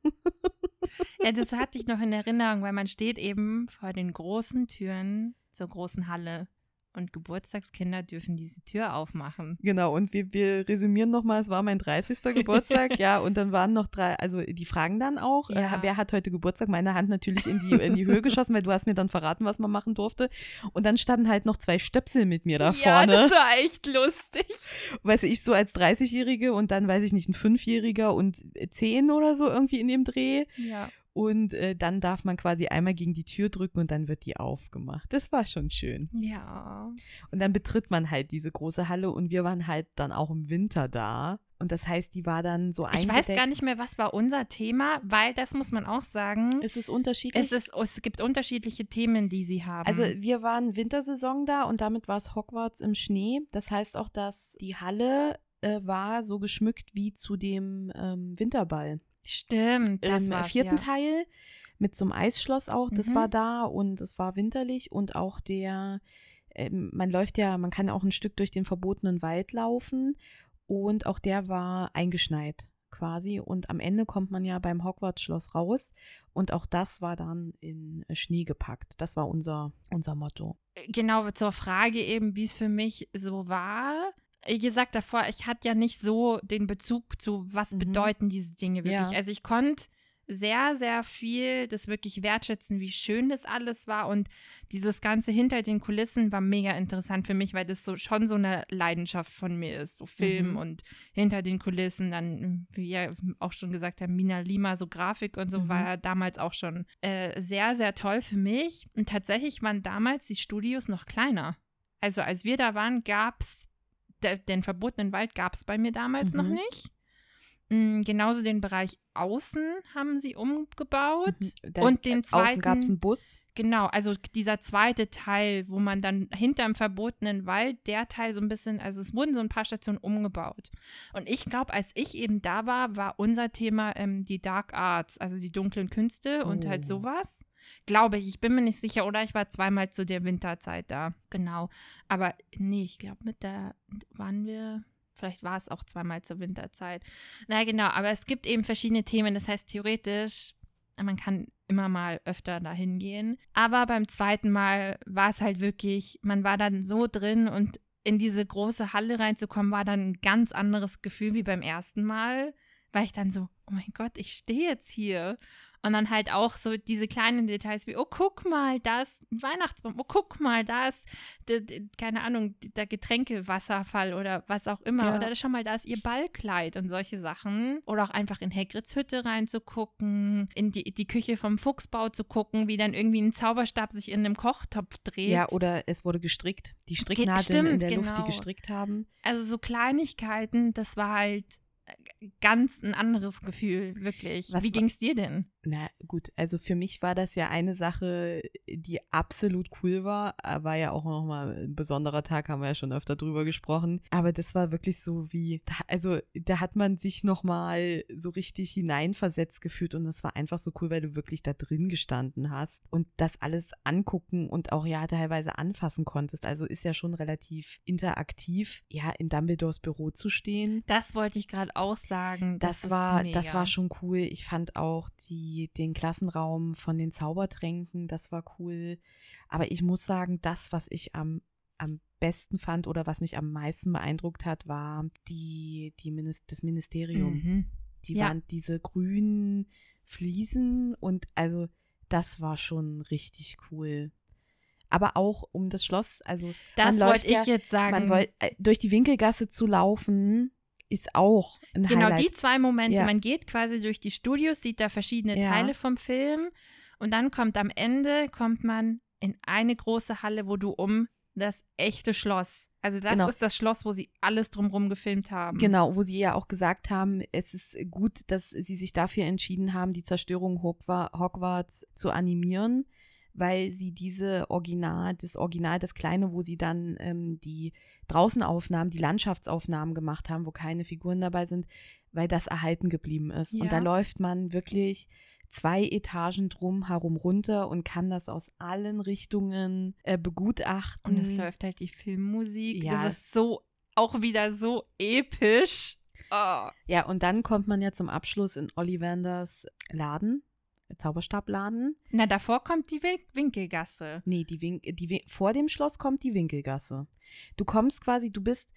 ja, das hatte ich noch in Erinnerung, weil man steht eben vor den großen Türen zur großen Halle und Geburtstagskinder dürfen diese Tür aufmachen. Genau, und wir, wir resümieren nochmal, es war mein 30. Geburtstag, ja, und dann waren noch drei, also die fragen dann auch, Ja. äh, wer hat heute Geburtstag? Meine Hand natürlich in die, in die Höhe geschossen, weil du hast mir dann verraten, was man machen durfte. Und dann standen halt noch zwei Stöpsel mit mir da Ja, vorne. das war echt lustig. Weißt du, ich so als 30-Jährige und dann, weiß ich nicht, ein Fünfjähriger und zehn oder so irgendwie in dem Dreh. Ja. Und äh, dann darf man quasi einmal gegen die Tür drücken und dann wird die aufgemacht. Das war schon schön. Ja. Und dann betritt man halt diese große Halle und wir waren halt dann auch im Winter da. Und das heißt, die war dann so Ich eingedeckt. weiß gar nicht mehr, was war unser Thema, weil das muss man auch sagen. Ist es unterschiedlich? Es, ist, es gibt unterschiedliche Themen, die sie haben. also wir waren Wintersaison da und damit war es Hogwarts im Schnee. Das heißt auch, dass die Halle äh, war so geschmückt wie zu dem ähm, Winterball. Stimmt, das Im vierten ja. Teil mit so einem Eisschloss auch, das Mhm. war da und es war winterlich und auch der, ähm, man läuft ja, man kann auch ein Stück durch den verbotenen Wald laufen und auch der war eingeschneit quasi und am Ende kommt man ja beim Hogwarts-Schloss raus und auch das war dann in Schnee gepackt. Das war unser, unser Motto. genau zur Frage eben, wie es für mich so war. Wie gesagt davor, ich hatte ja nicht so den Bezug zu, was Mhm. bedeuten diese Dinge wirklich. Ja. Also ich konnte sehr, sehr viel das wirklich wertschätzen, wie schön das alles war und dieses Ganze hinter den Kulissen war mega interessant für mich, weil das so schon so eine Leidenschaft von mir ist, so Film Mhm. und hinter den Kulissen dann, wie ihr auch schon gesagt habt, Mina Lima, so Grafik und so Mhm. war damals auch schon äh, sehr, sehr toll für mich und tatsächlich waren damals die Studios noch kleiner. Also als wir da waren, gab es den verbotenen Wald gab es bei mir damals noch Mhm. nicht. Mm, Genauso den Bereich Außen haben sie umgebaut. Mhm. Und den Außen gab es zweiten- einen Bus. Genau, also dieser zweite Teil, wo man dann hinterm verbotenen Wald, der Teil so ein bisschen, also es wurden so ein paar Stationen umgebaut. Und ich glaube, als ich eben da war, war unser Thema ähm, die Dark Arts, also die dunklen Künste und halt Oh. sowas. Glaube ich, ich bin mir nicht sicher, oder ich war zweimal zu der Winterzeit da. Genau. Aber nee, ich glaube, mit der waren wir. Vielleicht war es auch zweimal zur Winterzeit. Na genau, aber es gibt eben verschiedene Themen. Das heißt, theoretisch, man kann immer mal öfter dahin gehen. Aber beim zweiten Mal war es halt wirklich, man war dann so drin und in diese große Halle reinzukommen, war dann ein ganz anderes Gefühl wie beim ersten Mal. Weil ich dann so, oh mein Gott, ich stehe jetzt hier. Und dann halt auch so diese kleinen Details wie, oh, guck mal, da ist ein Weihnachtsbaum, oh, guck mal, da ist, keine Ahnung, der Getränkewasserfall oder was auch immer. Ja. Oder schau mal, da ist ihr Ballkleid und solche Sachen. Oder auch einfach in Hagrids Hütte reinzugucken, in die, die Küche vom Fuchsbau zu gucken, wie dann irgendwie ein Zauberstab sich in einem Kochtopf dreht. Ja, oder es wurde gestrickt. Die Stricknadeln in stimmt, der Luft, die genau. gestrickt haben. Also so Kleinigkeiten, das war halt äh, ganz ein anderes Gefühl, wirklich. Was Wie wa- ging's dir denn? Na gut, also für mich war das ja eine Sache, die absolut cool war. Äh, War ja auch nochmal ein besonderer Tag, haben wir ja schon öfter drüber gesprochen. Aber das war wirklich so wie, da- also da hat man sich nochmal so richtig hineinversetzt gefühlt und das war einfach so cool, weil du wirklich da drin gestanden hast und das alles angucken und auch ja teilweise anfassen konntest. Also ist ja schon relativ interaktiv, ja, in Dumbledores Büro zu stehen. Das wollte ich gerade auch sagen. Das, ist war, das war schon cool. Ich fand auch die, den Klassenraum von den Zaubertränken, das war cool. Aber ich muss sagen, das, was ich am, am besten fand oder was mich am meisten beeindruckt hat, war die, die Minis das Ministerium. Mhm. Die Ja. waren diese grünen Fliesen und also das war schon richtig cool. Aber auch um das Schloss, also Das wollte ich ja, jetzt sagen. man wollt, äh, durch die Winkelgasse zu laufen, ist auch ein genau, Highlight. die zwei Momente. Ja. Man geht quasi durch die Studios, sieht da verschiedene Ja. Teile vom Film und dann kommt am Ende, kommt man in eine große Halle, wo du um das echte Schloss, also das Genau. ist das Schloss, wo sie alles drumrum gefilmt haben. Genau, wo sie ja auch gesagt haben, es ist gut, dass sie sich dafür entschieden haben, die Zerstörung Hogwa- Hogwarts zu animieren, weil sie diese Original, das Original, das kleine, wo sie dann ähm, die Draußenaufnahmen, die Landschaftsaufnahmen gemacht haben, wo keine Figuren dabei sind, weil das erhalten geblieben ist. Und da Ja. läuft man wirklich zwei Etagen drum herum runter und kann das aus allen Richtungen äh, begutachten. Und es läuft halt die Filmmusik. Ja. Das ist so, auch wieder so episch. Oh. Ja, und dann kommt man ja zum Abschluss in Ollivanders Laden, Zauberstabladen. Na, davor kommt die Win Winkelgasse. Nee, die Wink die Win vor dem Schloss kommt die Winkelgasse. Du kommst quasi, du bist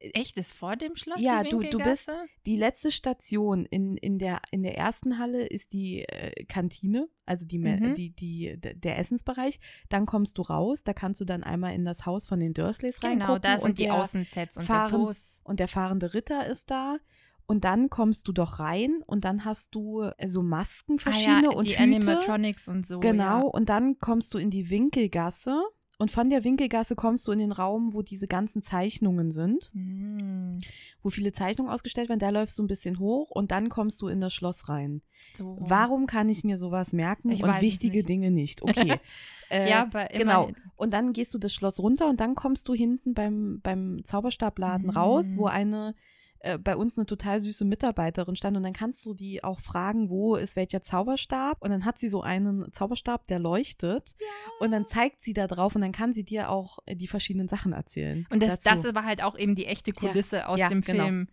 Echt, ist vor dem Schloss Ja, die du- du bist- die letzte Station in, in, der, in der ersten Halle ist die äh, Kantine, also die, Mhm. die, die, der Essensbereich. Dann kommst du raus, da kannst du dann einmal in das Haus von den Dursleys reingucken. Genau, da sind die Außensets und der Bus. Und der fahrende Ritter ist da. Und dann kommst du doch rein und dann hast du äh, so Masken verschiedene ah, ja, und die Hüte. Animatronics und so. Genau, und dann kommst du in die Winkelgasse und von der Winkelgasse kommst du in den Raum, wo diese ganzen Zeichnungen sind, Ja. Hm, wo viele Zeichnungen ausgestellt werden. Da läufst du ein bisschen hoch und dann kommst du in das Schloss rein. so. Warum kann ich mir sowas merken Ich und wichtige nicht. Dinge nicht? Okay. Äh, ja, aber Genau. Und dann gehst du das Schloss runter und dann kommst du hinten beim, beim Zauberstabladen raus, Mhm. wo eine äh, bei uns eine total süße Mitarbeiterin stand und dann kannst du die auch fragen, wo ist welcher Zauberstab und dann hat sie so einen Zauberstab, der leuchtet Ja. und dann zeigt sie da drauf und dann kann sie dir auch äh, die verschiedenen Sachen erzählen. Und das, dazu. das war halt auch eben die echte Kulisse aus ja, dem genau.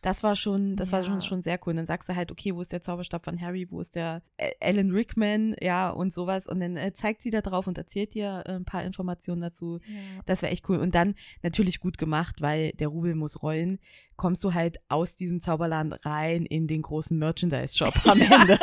Das war schon, das war Ja. schon, schon sehr cool. Und dann sagst du halt, okay, wo ist der Zauberstab von Harry, wo ist der äh, Alan Rickman, ja, und sowas. Und dann äh, zeigt sie da drauf und erzählt dir äh, ein paar Informationen dazu. Ja. Das wäre echt cool. Und dann natürlich gut gemacht, weil der Rubel muss rollen, kommst du halt aus diesem Zauberladen rein in den großen Merchandise-Shop am Ende.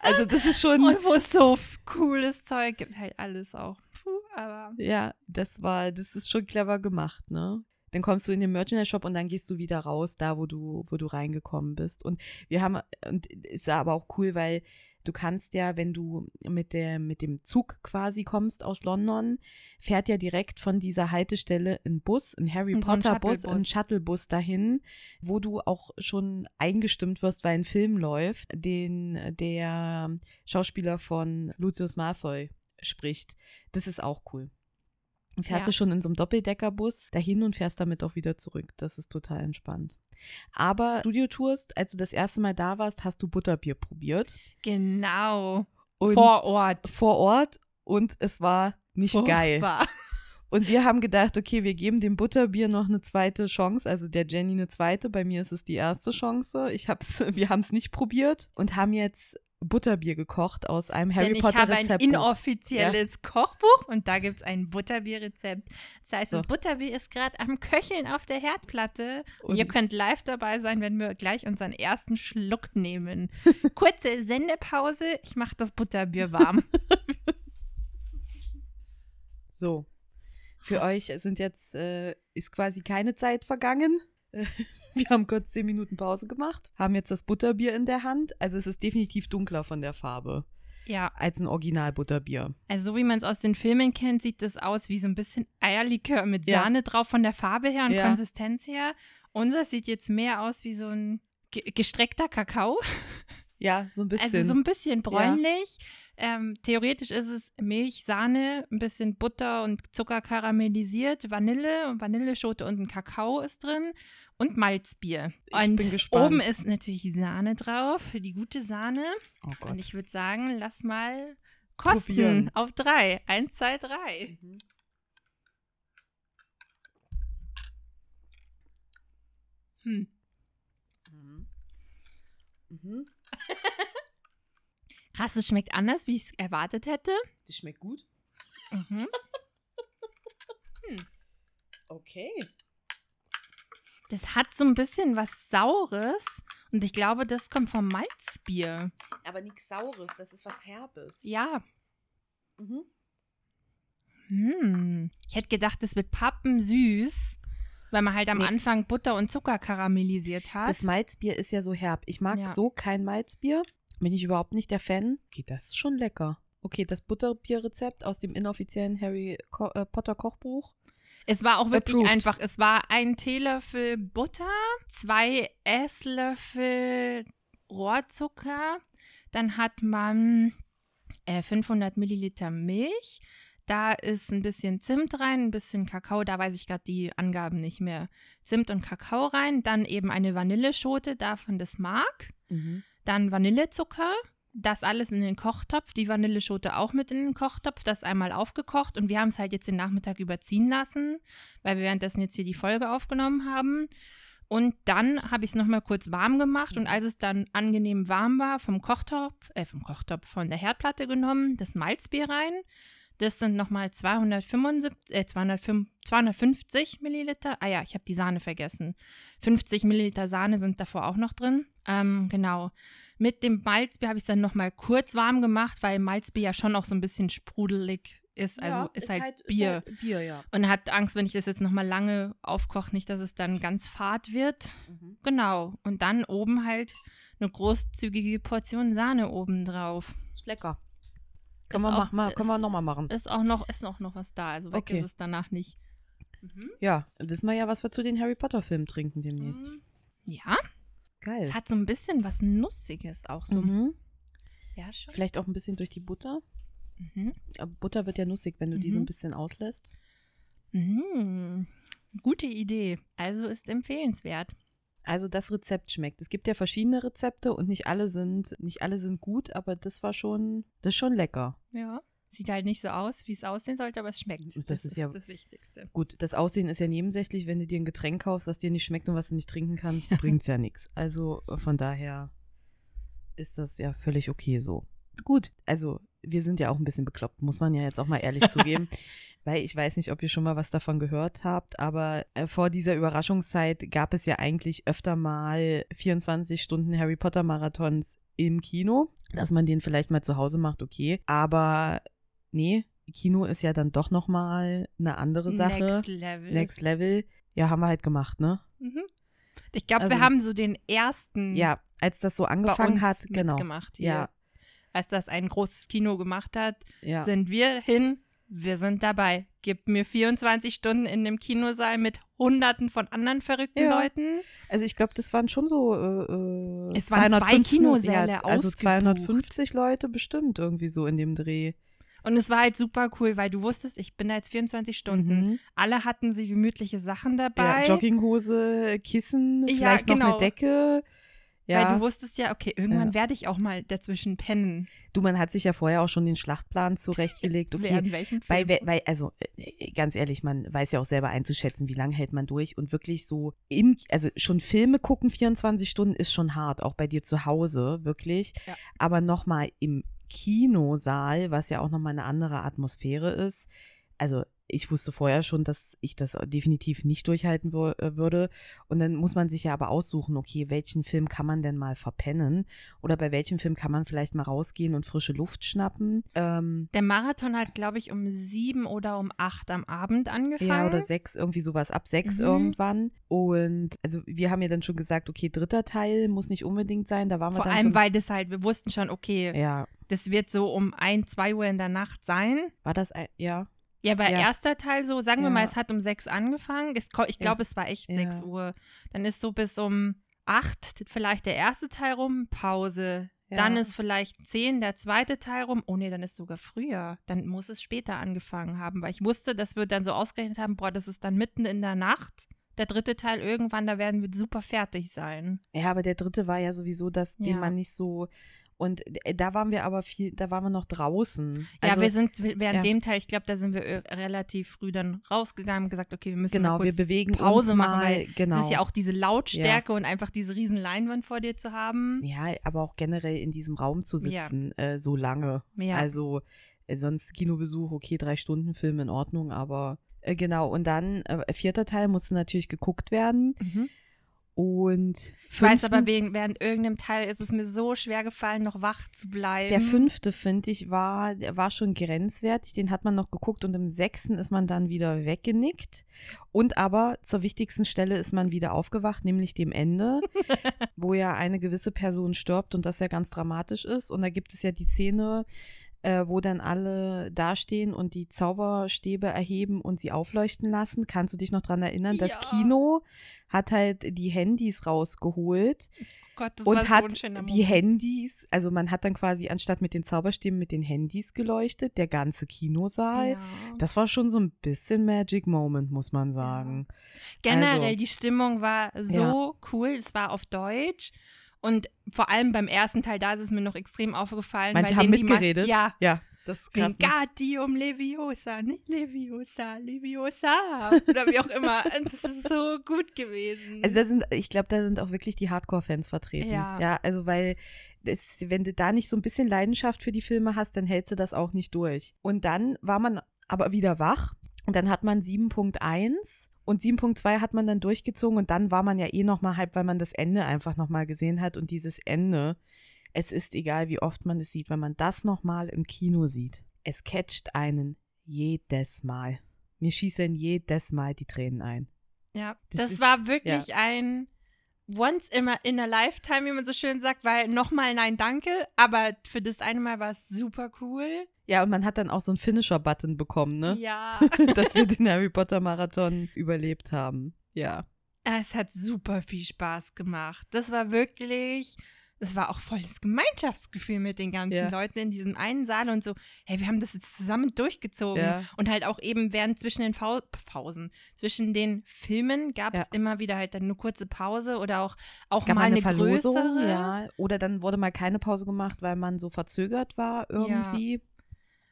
Also das ist schon, Und wo es so cooles Zeug gibt, halt alles auch. Puh, aber ja, das war, das ist schon clever gemacht, ne? Dann kommst du in den Merchandise-Shop und dann gehst du wieder raus, da wo du, wo du reingekommen bist. Und wir haben, und ist aber auch cool, weil du kannst ja, wenn du mit der, mit dem Zug quasi kommst aus London, fährt ja direkt von dieser Haltestelle ein Bus, ein Harry Und so ein Potter Bus, ein Shuttlebus. Shuttlebus dahin, wo du auch schon eingestimmt wirst, weil ein Film läuft, den der Schauspieler von Lucius Malfoy spricht. Das ist auch cool. Dann fährst Ja. du schon in so einem Doppeldeckerbus dahin und fährst damit auch wieder zurück. Das ist total entspannt. Aber Studiotours, als du das erste Mal da warst, hast du Butterbier probiert. genau. Und Vor Ort. vor Ort und es war nicht geil. Furchtbar. Und wir haben gedacht, okay, wir geben dem Butterbier noch eine zweite Chance, also der Jenny eine zweite. Bei mir ist es die erste Chance. Ich hab's, wir haben es nicht probiert und haben jetzt Butterbier gekocht aus einem Harry Denn ich Potter habe ein Rezept. inoffizielles Kochbuch und da gibt es ein Butterbierrezept. Das heißt, So. das Butterbier ist gerade am Köcheln auf der Herdplatte und, Und- ihr könnt live dabei sein, wenn wir gleich unseren ersten Schluck nehmen. Kurze Sendepause, ich mache das Butterbier warm. So. Für euch sind jetzt, äh, ist quasi keine Zeit vergangen. Wir haben kurz zehn Minuten Pause gemacht, haben jetzt das Butterbier in der Hand. Also es ist definitiv dunkler von der Farbe ja, als ein Original-Butterbier. also so wie man es aus den Filmen kennt, sieht das aus wie so ein bisschen Eierlikör mit Ja. Sahne drauf von der Farbe her und Ja. Konsistenz her. Unser sieht jetzt mehr aus wie so ein ge gestreckter Kakao. Ja, so ein bisschen. Also so ein bisschen bräunlich. Ähm, theoretisch ist es Milch, Sahne, ein bisschen Butter und Zucker karamellisiert, Vanille und Vanilleschote und ein Kakao ist drin und Malzbier. Ich und bin gespannt. oben ist natürlich die Sahne drauf, die gute Sahne. oh. Und ich würde sagen, lass mal kosten Probieren. auf drei. Eins, zwei, drei. Mhm. Hm. Mhm. Mhm. Krass, es schmeckt anders, wie ich es erwartet hätte. Das schmeckt gut. Mhm. Okay. Das hat so ein bisschen was Saures und ich glaube, das kommt vom Malzbier. Aber nichts Saures, das ist was Herbes. Ja. Mhm. Hm. Ich hätte gedacht, das wird pappensüß, weil man halt am Nee. Anfang Butter und Zucker karamellisiert hat. Das Malzbier ist ja so herb. Ich mag Ja. so kein Malzbier. Bin ich überhaupt nicht der Fan. Okay, das ist schon lecker. Okay, das Butterbierrezept aus dem inoffiziellen Harry äh, Potter Kochbuch. Es war auch wirklich Approved. einfach. Es war ein Teelöffel Butter, zwei Esslöffel Rohrzucker, dann hat man äh, 500 Milliliter Milch. Da ist ein bisschen Zimt rein, ein bisschen Kakao, da weiß ich gerade die Angaben nicht mehr. Zimt und Kakao rein, dann eben eine Vanilleschote, davon das Mark. Dann Vanillezucker, das alles in den Kochtopf, die Vanilleschote auch mit in den Kochtopf, das einmal aufgekocht und wir haben es halt jetzt den Nachmittag überziehen lassen, weil wir währenddessen jetzt hier die Folge aufgenommen haben. Und dann habe ich es nochmal kurz warm gemacht und als es dann angenehm warm war, vom Kochtopf, äh, vom Kochtopf, von der Herdplatte genommen, das Malzbier rein. Das sind nochmal 275, äh, 205, 250 Milliliter. Ah ja, ich habe die Sahne vergessen. 50 Milliliter Sahne sind davor auch noch drin. Ähm, genau. Mit dem Malzbier habe ich es dann nochmal kurz warm gemacht, weil Malzbier ja schon auch so ein bisschen sprudelig ist. Also ist, halt Bier. Bier, ja. Und hat Angst, wenn ich das jetzt nochmal lange aufkoche, nicht, dass es dann ganz fad wird. Genau. Und dann oben halt eine großzügige Portion Sahne oben drauf. Ist lecker. Können Ist wir, auch- mal, können wir ist- nochmal machen. Ist auch noch, ist auch noch was da. Also weg Okay. ist es danach nicht. Mhm. Ja, wissen wir ja, was wir zu den Harry Potter Filmen trinken demnächst. Ja, Geil. es hat so ein bisschen was Nussiges auch so. Mhm. Ja, schon. Vielleicht auch ein bisschen durch die Butter. Mhm. Aber Butter wird ja nussig, wenn du die so Mhm. ein bisschen auslässt. Mhm. Gute Idee. Also ist empfehlenswert. Also das Rezept schmeckt. Es gibt ja verschiedene Rezepte und nicht alle sind, nicht alle sind gut, aber das war schon, das ist schon lecker. Ja. Sieht halt nicht so aus, wie es aussehen sollte, aber es schmeckt. Das, das ist ja das Wichtigste. Gut, das Aussehen ist ja nebensächlich, wenn du dir ein Getränk kaufst, was dir nicht schmeckt und was du nicht trinken kannst, bringt's ja nichts. Also von daher ist das ja völlig okay so. Gut, also wir sind ja auch ein bisschen bekloppt, muss man ja jetzt auch mal ehrlich zugeben. Weil ich weiß nicht, ob ihr schon mal was davon gehört habt, aber äh, vor dieser Überraschungszeit gab es ja eigentlich öfter mal 24 Stunden Harry Potter Marathons im Kino, dass man den vielleicht mal zu Hause macht, okay. Aber nee, Kino ist ja dann doch noch mal eine andere Sache. Next Level. Next Level. Ja, haben wir halt gemacht, ne? Mhm. Ich glaube, Also- wir haben so den ersten Ja, als das so angefangen hat, genau. mitgemacht hier. Ja, Als das ein großes Kino gemacht hat, ja. sind wir hin. Wir sind dabei. Gib mir 24 Stunden in dem Kinosaal mit Hunderten von anderen verrückten Ja. Leuten. Also ich glaube, das waren schon so äh, äh, Es waren zwei 205 Kinosäle ja, Also ausgebucht. 250 Leute bestimmt irgendwie so in dem Dreh. Und es war halt super cool, weil du wusstest, ich bin da jetzt 24 Stunden. Mhm. Alle hatten sie gemütliche Sachen dabei. Ja, Jogginghose, Kissen, Ja, vielleicht noch genau. eine Decke. Weil Ja, du wusstest ja, okay, irgendwann Ja. werde ich auch mal dazwischen pennen. du, man hat sich ja vorher auch schon den Schlachtplan zurechtgelegt. Okay, Während welchem Film. Weil, weil, also äh, ganz ehrlich, man weiß ja auch selber einzuschätzen, wie lange hält man durch und wirklich so im, also schon Filme gucken 24 Stunden ist schon hart, auch bei dir zu Hause, wirklich. Ja. Aber nochmal im Kinosaal, was ja auch nochmal eine andere Atmosphäre ist. Also ich wusste vorher schon, dass ich das definitiv nicht durchhalten äh, würde. Und dann muss man sich ja aber aussuchen, okay, welchen Film kann man denn mal verpennen? Oder bei welchem Film kann man vielleicht mal rausgehen und frische Luft schnappen? Ähm, Der Marathon hat, glaube ich, um sieben oder um acht am Abend angefangen. Ja, oder sechs, irgendwie sowas, ab sechs Mhm. irgendwann. Und also wir haben ja dann schon gesagt, okay, dritter Teil muss nicht unbedingt sein. Da waren wir Vor allem, so, weil das halt, wir wussten schon, okay, Ja, das wird so um ein, zwei Uhr in der Nacht sein. war das, ein, ja. Ja, weil Ja. erster Teil so, sagen wir Ja. mal, es hat um sechs angefangen. Es, ich Ja. glaube, es war echt Ja. sechs Uhr. Dann ist so bis um acht vielleicht der erste Teil rum, Pause. Ja. Dann ist vielleicht zehn der zweite Teil rum. Oh nee, dann ist sogar früher. Dann muss es später angefangen haben, weil ich wusste, dass wir dann so ausgerechnet haben, boah, das ist dann mitten in der Nacht. Der dritte Teil irgendwann, da werden wir super fertig sein. Ja, aber der dritte war ja sowieso das, den Ja. man nicht so. Und äh, da waren wir aber viel, da waren wir noch draußen. ja, Also, wir sind während ja. dem Teil, ich glaube, da sind wir äh, relativ früh dann rausgegangen und gesagt, okay, wir müssen genau, mal wir bewegen Pause uns machen, mal. weil genau. Es ist ja auch diese Lautstärke und einfach diese riesen Leinwand vor dir zu haben. Ja, aber auch generell in diesem Raum zu Ja. sitzen, äh, so lange. Ja. Also äh, sonst Kinobesuch, okay, drei Stunden Film in Ordnung, aber äh, genau. Und dann, äh, vierter Teil musste natürlich geguckt werden. Mhm. Und Ich weiß aber, wegen, während irgendeinem Teil ist es mir so schwer gefallen, noch wach zu bleiben. der fünfte, finde ich, war, der war schon grenzwertig. Den hat man noch geguckt und im sechsten ist man dann wieder weggenickt. Und aber zur wichtigsten Stelle ist man wieder aufgewacht, nämlich dem Ende, wo ja eine gewisse Person stirbt und das ja ganz dramatisch ist. Und da gibt es ja die Szene, äh, wo dann alle dastehen und die Zauberstäbe erheben und sie aufleuchten lassen. Kannst du dich noch dran erinnern? Das Ja. Kino hat halt die Handys rausgeholt Gott, das und war hat so ein die. Handys, also man hat dann quasi anstatt mit den Zauberstäben mit den Handys geleuchtet, der ganze Kinosaal. Ja. Das war schon so ein bisschen Magic Moment, muss man sagen. Generell, also- die Stimmung war so cool. Es war auf Deutsch. Und vor allem beim ersten Teil, da ist es mir noch extrem aufgefallen. Manche weil haben mitgeredet. Ja, Ja, das ist krass. ne? Leviosa, nicht Leviosa, Leviosa. Oder wie auch immer. Das ist so gut gewesen. Also da sind, ich glaube, da sind auch wirklich die Hardcore-Fans vertreten. Ja. ja also weil das, wenn du da nicht so ein bisschen Leidenschaft für die Filme hast, dann hältst du das auch nicht durch. Und dann war man aber wieder wach und dann hat man 7.1 und 7.2 hat man dann durchgezogen und dann war man ja eh noch mal halb, weil man das Ende einfach noch mal gesehen hat und dieses Ende, es ist egal, wie oft man es sieht, wenn man das noch mal im Kino sieht, es catcht einen jedes Mal. Mir schießen jedes Mal die Tränen ein. Ja, Das das, ist- war wirklich ein Once in a, in a Lifetime, wie man so schön sagt, weil nochmal nein, danke. Aber für das eine Mal war es super cool. Ja, und man hat dann auch so einen Finisher-Button bekommen, ne? Ja. Dass wir den Harry Potter-Marathon überlebt haben. Ja. es hat super viel Spaß gemacht. Das war wirklich es war auch volles Gemeinschaftsgefühl mit den ganzen Ja. Leuten in diesem einen Saal und so, hey, wir haben das jetzt zusammen durchgezogen. Ja. Und halt auch eben während zwischen den Pausen, zwischen den Filmen gab es Ja. immer wieder halt dann eine kurze Pause oder auch, auch mal eine eine Verlosung, größere. ja. Oder dann wurde mal keine Pause gemacht, weil man so verzögert war irgendwie.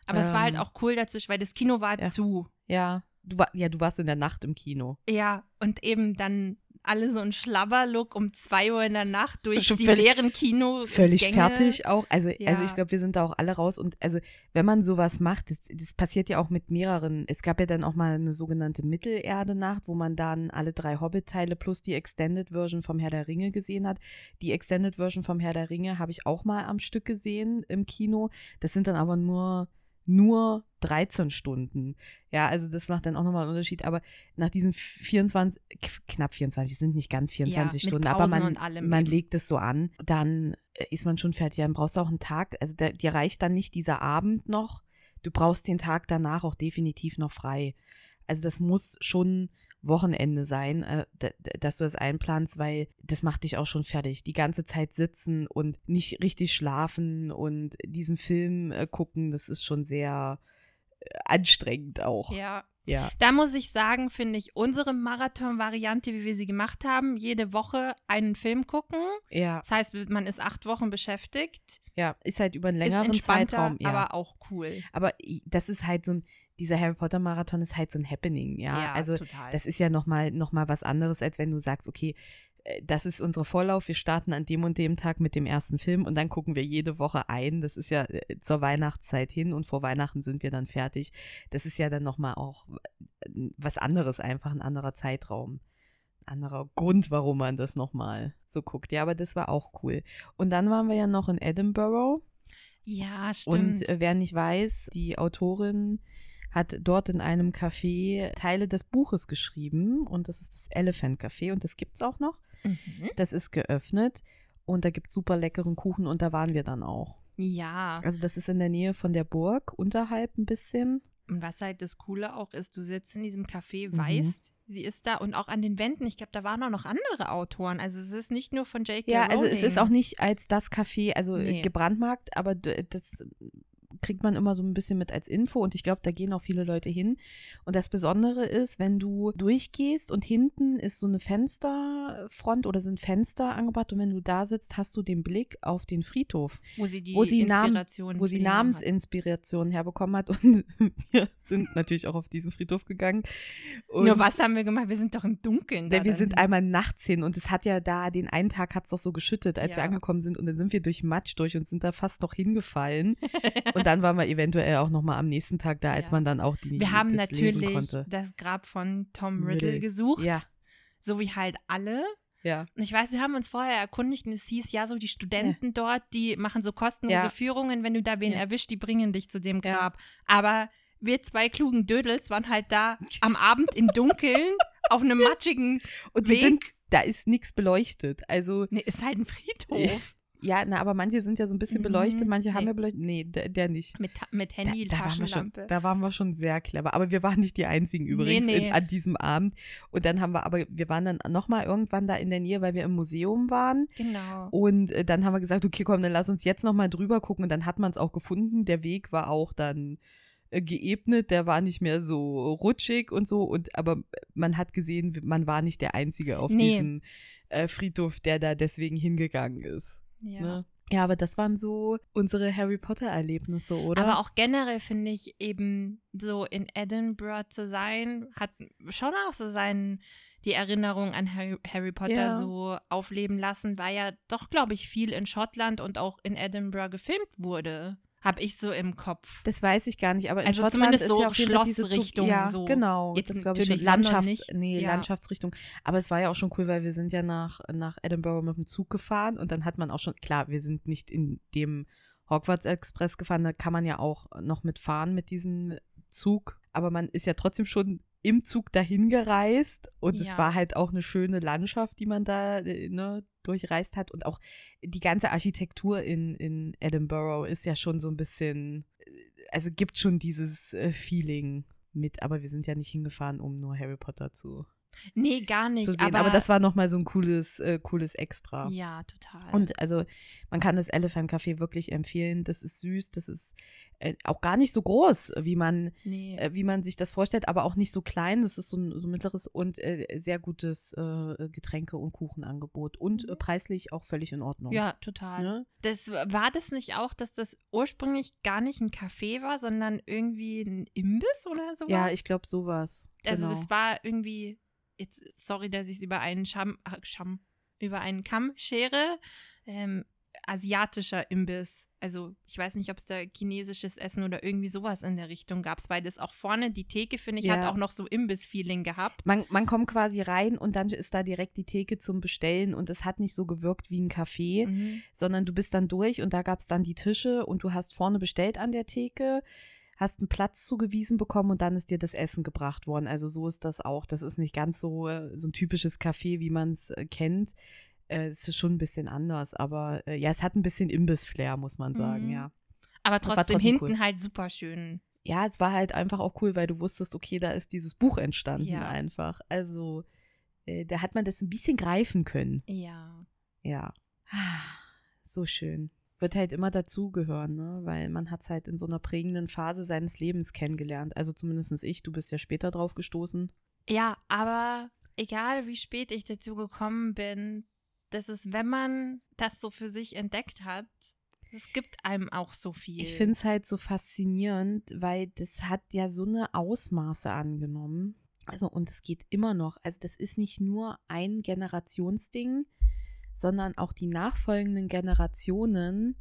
Aber es war halt Ähm, auch cool dazwischen, weil das Kino war zu. Ja. Du, war, ja, du warst in der Nacht im Kino. Ja, und eben dann alle so ein Schlabberlook um zwei Uhr in der Nacht durch Schon die völlig- leeren Kino. Völlig Gänge. fertig auch. Also, Ja. also ich glaube, wir sind da auch alle raus. Und also, wenn man sowas macht, das, das passiert ja auch mit mehreren. Es gab ja dann auch mal eine sogenannte Mittelerde-Nacht, wo man dann alle drei Hobbit-Teile plus die Extended Version vom Herr der Ringe gesehen hat. Die Extended Version vom Herr der Ringe habe ich auch mal am Stück gesehen im Kino. Das sind dann aber nur nur 13 Stunden. Ja, also das macht dann auch nochmal einen Unterschied. Aber nach diesen 24, k- knapp 24, sind nicht ganz 24 Ja, Stunden, aber man, man legt es so an, dann äh, ist man schon fertig. Dann brauchst du auch einen Tag, also der, dir reicht dann nicht dieser Abend noch. Du brauchst den Tag danach auch definitiv noch frei. Also das muss schon Wochenende sein, äh, dass du das einplanst, weil das macht dich auch schon fertig. Die ganze Zeit sitzen und nicht richtig schlafen und diesen Film äh, gucken, das ist schon sehr anstrengend auch. Ja. Ja. Da muss ich sagen, finde ich unsere Marathon-Variante, wie wir sie gemacht haben, jede Woche einen Film gucken. Ja, Das heißt, man ist acht Wochen beschäftigt, ja, ist halt über einen längeren Zeitraum. Ja. aber auch cool. Aber das ist halt so ein, dieser Harry Potter Marathon ist halt so ein Happening, ja. also total. das ist ja nochmal noch mal was anderes, als wenn du sagst, okay, das ist unsere Vorlauf, wir starten an dem und dem Tag mit dem ersten Film und dann gucken wir jede Woche ein. Das ist ja äh, zur Weihnachtszeit hin und vor Weihnachten sind wir dann fertig. Das ist ja dann nochmal auch äh, was anderes, einfach ein anderer Zeitraum. Ein anderer Grund, warum man das nochmal so guckt. Ja, aber das war auch cool. Und dann waren wir ja noch in Edinburgh. ja, stimmt. Und äh, wer nicht weiß, die Autorin hat dort in einem Café Teile des Buches geschrieben und das ist das Elephant Café und das gibt es auch noch. Mhm. Das ist geöffnet und da gibt es super leckeren Kuchen und da waren wir dann auch. Ja. Also das ist in der Nähe von der Burg, unterhalb ein bisschen. Und was halt das Coole auch ist, du sitzt in diesem Café, Mhm. weißt, sie ist da und auch an den Wänden, ich glaube, da waren auch noch andere Autoren. Also es ist nicht nur von J.K. Ja, Rowling. also es ist auch nicht als das Café, also Nee. gebrandmarkt, aber das kriegt man immer so ein bisschen mit als Info und ich glaube, da gehen auch viele Leute hin. Und das Besondere ist, wenn du durchgehst und hinten ist so eine Fensterfront oder sind Fenster angebracht und wenn du da sitzt, hast du den Blick auf den Friedhof, wo sie die wo sie Inspiration wo für sie den Namen hat. Namensinspiration herbekommen hat und wir sind natürlich auch auf diesen Friedhof gegangen. Und Nur was haben wir gemacht? Wir sind doch im Dunkeln. Da wir sind einmal nachts hin und es hat ja da, den einen Tag hat es doch so geschüttet, als wir Ja. angekommen sind und dann sind wir durch Matsch durch und sind da fast noch hingefallen. und dann waren wir eventuell auch nochmal am nächsten Tag da, als Ja. man dann auch die Wir haben das lesen natürlich das Grab von Tom Riddle Riddle. gesucht. Ja. So wie halt alle. Ja. Und ich weiß, wir haben uns vorher erkundigt und es hieß, ja, so die Studenten dort, die machen so kostenlose Ja. Führungen. Wenn du da wen Ja. erwischt, die bringen dich zu dem Ja. Grab. Aber wir zwei klugen Dödels waren halt da am Abend im Dunkeln auf einem matschigen Und Weg. sind, da ist nichts beleuchtet. Also, Nee, ist halt ein Friedhof. Ja, na, aber manche sind ja so ein bisschen Mhm. beleuchtet, manche haben Nee. ja beleuchtet. Nee, der, der nicht. Mit, mit Handy, da, da, waren wir schon, Taschenlampe. da waren wir schon sehr clever. Aber wir waren nicht die einzigen übrigens nee. In, an diesem Abend. Und dann haben wir, aber wir waren dann nochmal irgendwann da in der Nähe, weil wir im Museum waren. genau. Und äh, dann haben wir gesagt, okay, komm, dann lass uns jetzt nochmal drüber gucken. Und dann hat man es auch gefunden. Der Weg war auch dann äh, geebnet, der war nicht mehr so rutschig und so. Und aber man hat gesehen, man war nicht der Einzige auf Nee. diesem äh, Friedhof, der da deswegen hingegangen ist. Ja. Ne? Ja, aber das waren so unsere Harry Potter-Erlebnisse, oder? Aber auch generell finde ich eben so in Edinburgh zu sein, hat schon auch so seinen, die Erinnerung an Harry, Harry Potter Ja. so aufleben lassen, weil ja doch, glaube ich, viel in Schottland und auch in Edinburgh gefilmt wurde. Habe ich so im Kopf. Das weiß ich gar nicht, aber in Also Schottland zumindest ist so ja Fall diese Zug- Schlossrichtung, Ja, so. genau. Jetzt das glaube ich schon. Landschafts nicht. Nee, Ja. Landschaftsrichtung. Aber es war ja auch schon cool, weil wir sind ja nach, nach Edinburgh mit dem Zug gefahren und dann hat man auch schon, klar, wir sind nicht in dem Hogwarts Express gefahren, da kann man ja auch noch mitfahren mit diesem Zug, aber man ist ja trotzdem schon im Zug dahin gereist und es Ja. war halt auch eine schöne Landschaft, die man da äh, ne, durchreist hat und auch die ganze Architektur in, in Edinburgh ist ja schon so ein bisschen, äh, also gibt schon dieses äh, Feeling mit, aber wir sind ja nicht hingefahren, um nur Harry Potter zu Nee, gar nicht. zu sehen. aber, Aber, das war nochmal so ein cooles, äh, cooles Extra. Ja, total. Und also man kann das Elephant Café wirklich empfehlen. Das ist süß, das ist äh, auch gar nicht so groß, wie man, nee. äh, wie man sich das vorstellt, aber auch nicht so klein. Das ist so ein so mittleres und äh, sehr gutes äh, Getränke- und Kuchenangebot und äh, preislich auch völlig in Ordnung. Mhm. ja, total. Ne? Das war das nicht auch, dass das ursprünglich gar nicht ein Café war, sondern irgendwie ein Imbiss oder sowas? Ja, ich glaube sowas. Also genau. das war irgendwie, jetzt, sorry, dass ich es über einen Scham, ach, Scham, über einen Kamm schere, ähm, asiatischer Imbiss. Also ich weiß nicht, ob es da chinesisches Essen oder irgendwie sowas in der Richtung gab, weil das auch vorne, die Theke, finde ich, Ja. hat auch noch so Imbiss-Feeling gehabt. Man, man kommt quasi rein und dann ist da direkt die Theke zum Bestellen und es hat nicht so gewirkt wie ein Café, Mhm. sondern du bist dann durch und da gab es dann die Tische und du hast vorne bestellt an der Theke, hast einen Platz zugewiesen bekommen und dann ist dir das Essen gebracht worden. Also so ist das auch. Das ist nicht ganz so, äh, so ein typisches Café, wie man es äh, kennt. Äh, Es ist schon ein bisschen anders, aber äh, ja, es hat ein bisschen Imbiss-Flair, muss man sagen, Mhm. ja. Aber trotzdem, trotzdem hinten cool. halt super schön. Ja, es war halt einfach auch cool, weil du wusstest, okay, da ist dieses Buch entstanden Ja. einfach. Also äh, da hat man das ein bisschen greifen können. Ja. Ja. So schön. Wird halt immer dazugehören, ne? weil man hat es halt in so einer prägenden Phase seines Lebens kennengelernt. Also zumindest ich, du bist ja später drauf gestoßen. Ja, aber egal wie spät ich dazu gekommen bin, das ist, wenn man das so für sich entdeckt hat, es gibt einem auch so viel. Ich finde es halt so faszinierend, weil das hat ja so eine Ausmaße angenommen. Also, und es geht immer noch. Also, das ist nicht nur ein Generationsding, sondern auch die nachfolgenden Generationen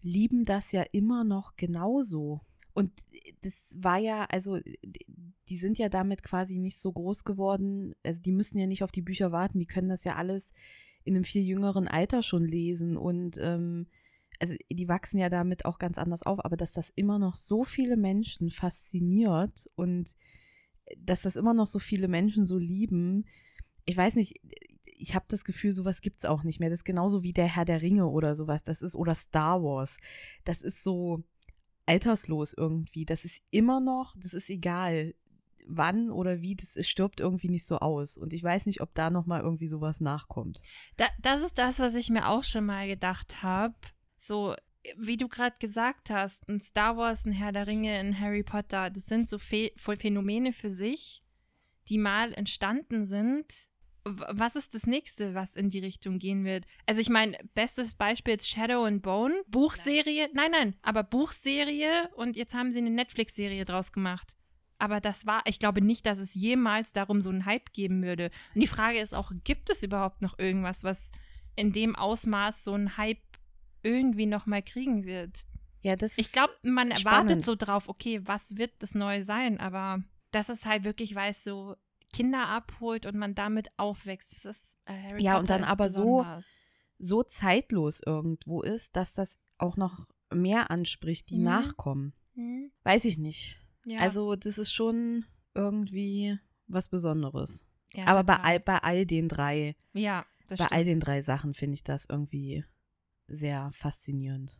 lieben das ja immer noch genauso. Und das war ja, also, die sind ja damit quasi nicht so groß geworden. Also, die müssen ja nicht auf die Bücher warten. Die können das ja alles in einem viel jüngeren Alter schon lesen und, ähm, also die wachsen ja damit auch ganz anders auf, aber dass das immer noch so viele Menschen fasziniert und dass das immer noch so viele Menschen so lieben, ich weiß nicht, ich habe das Gefühl, sowas gibt es auch nicht mehr. Das ist genauso wie der Herr der Ringe oder sowas, das ist, oder Star Wars. Das ist so alterslos irgendwie. Das ist immer noch, das ist egal, wann oder wie, das es stirbt irgendwie nicht so aus. Und ich weiß nicht, ob da nochmal irgendwie sowas nachkommt. Da, das ist das, was ich mir auch schon mal gedacht habe. So, wie du gerade gesagt hast, ein Star Wars, ein Herr der Ringe, ein Harry Potter, das sind so Phe Phänomene für sich, die mal entstanden sind. Was ist das nächste, was in die Richtung gehen wird? Also ich meine, bestes Beispiel ist Shadow and Bone, Buchserie. Nein, nein, aber Buchserie und jetzt haben sie eine Netflix-Serie draus gemacht. Aber das war, ich glaube nicht, dass es jemals darum so einen Hype geben würde. Und die Frage ist auch, gibt es überhaupt noch irgendwas, was in dem Ausmaß so einen Hype irgendwie noch mal kriegen wird? Ja, das Ich glaube, man spannend. erwartet so drauf, okay, was wird das Neue sein? Aber dass es halt wirklich, weil es so Kinder abholt und man damit aufwächst, das ist äh, Harry Ja, Potter und dann aber so- besonders. so zeitlos irgendwo ist, dass das auch noch mehr anspricht, die Mhm. nachkommen. Hm, Weiß ich nicht. ja, Also, das ist schon irgendwie was Besonderes. ja, Aber bei all, bei all den drei, ja, das bei stimmt. all den drei Sachen finde ich das irgendwie sehr faszinierend.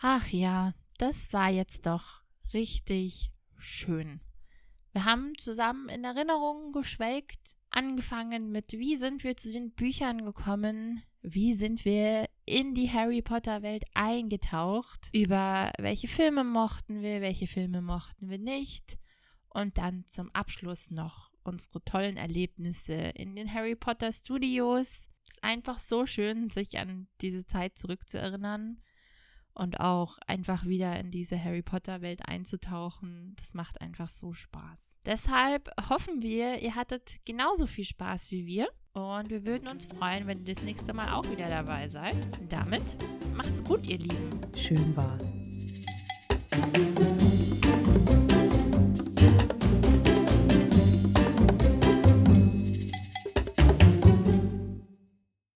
Ach ja, das war jetzt doch richtig schön. Wir haben zusammen in Erinnerungen geschwelgt, angefangen mit, wie sind wir zu den Büchern gekommen, wie sind wir in die Harry Potter Welt eingetaucht, über welche Filme mochten wir, welche Filme mochten wir nicht? Und dann zum Abschluss noch unsere tollen Erlebnisse in den Harry Potter Studios. Es ist einfach so schön, sich an diese Zeit zurückzuerinnern und auch einfach wieder in diese Harry Potter Welt einzutauchen. Das macht einfach so Spaß. Deshalb hoffen wir, ihr hattet genauso viel Spaß wie wir und wir würden uns freuen, wenn ihr das nächste Mal auch wieder dabei seid. Damit macht's gut, ihr Lieben. Schön war's.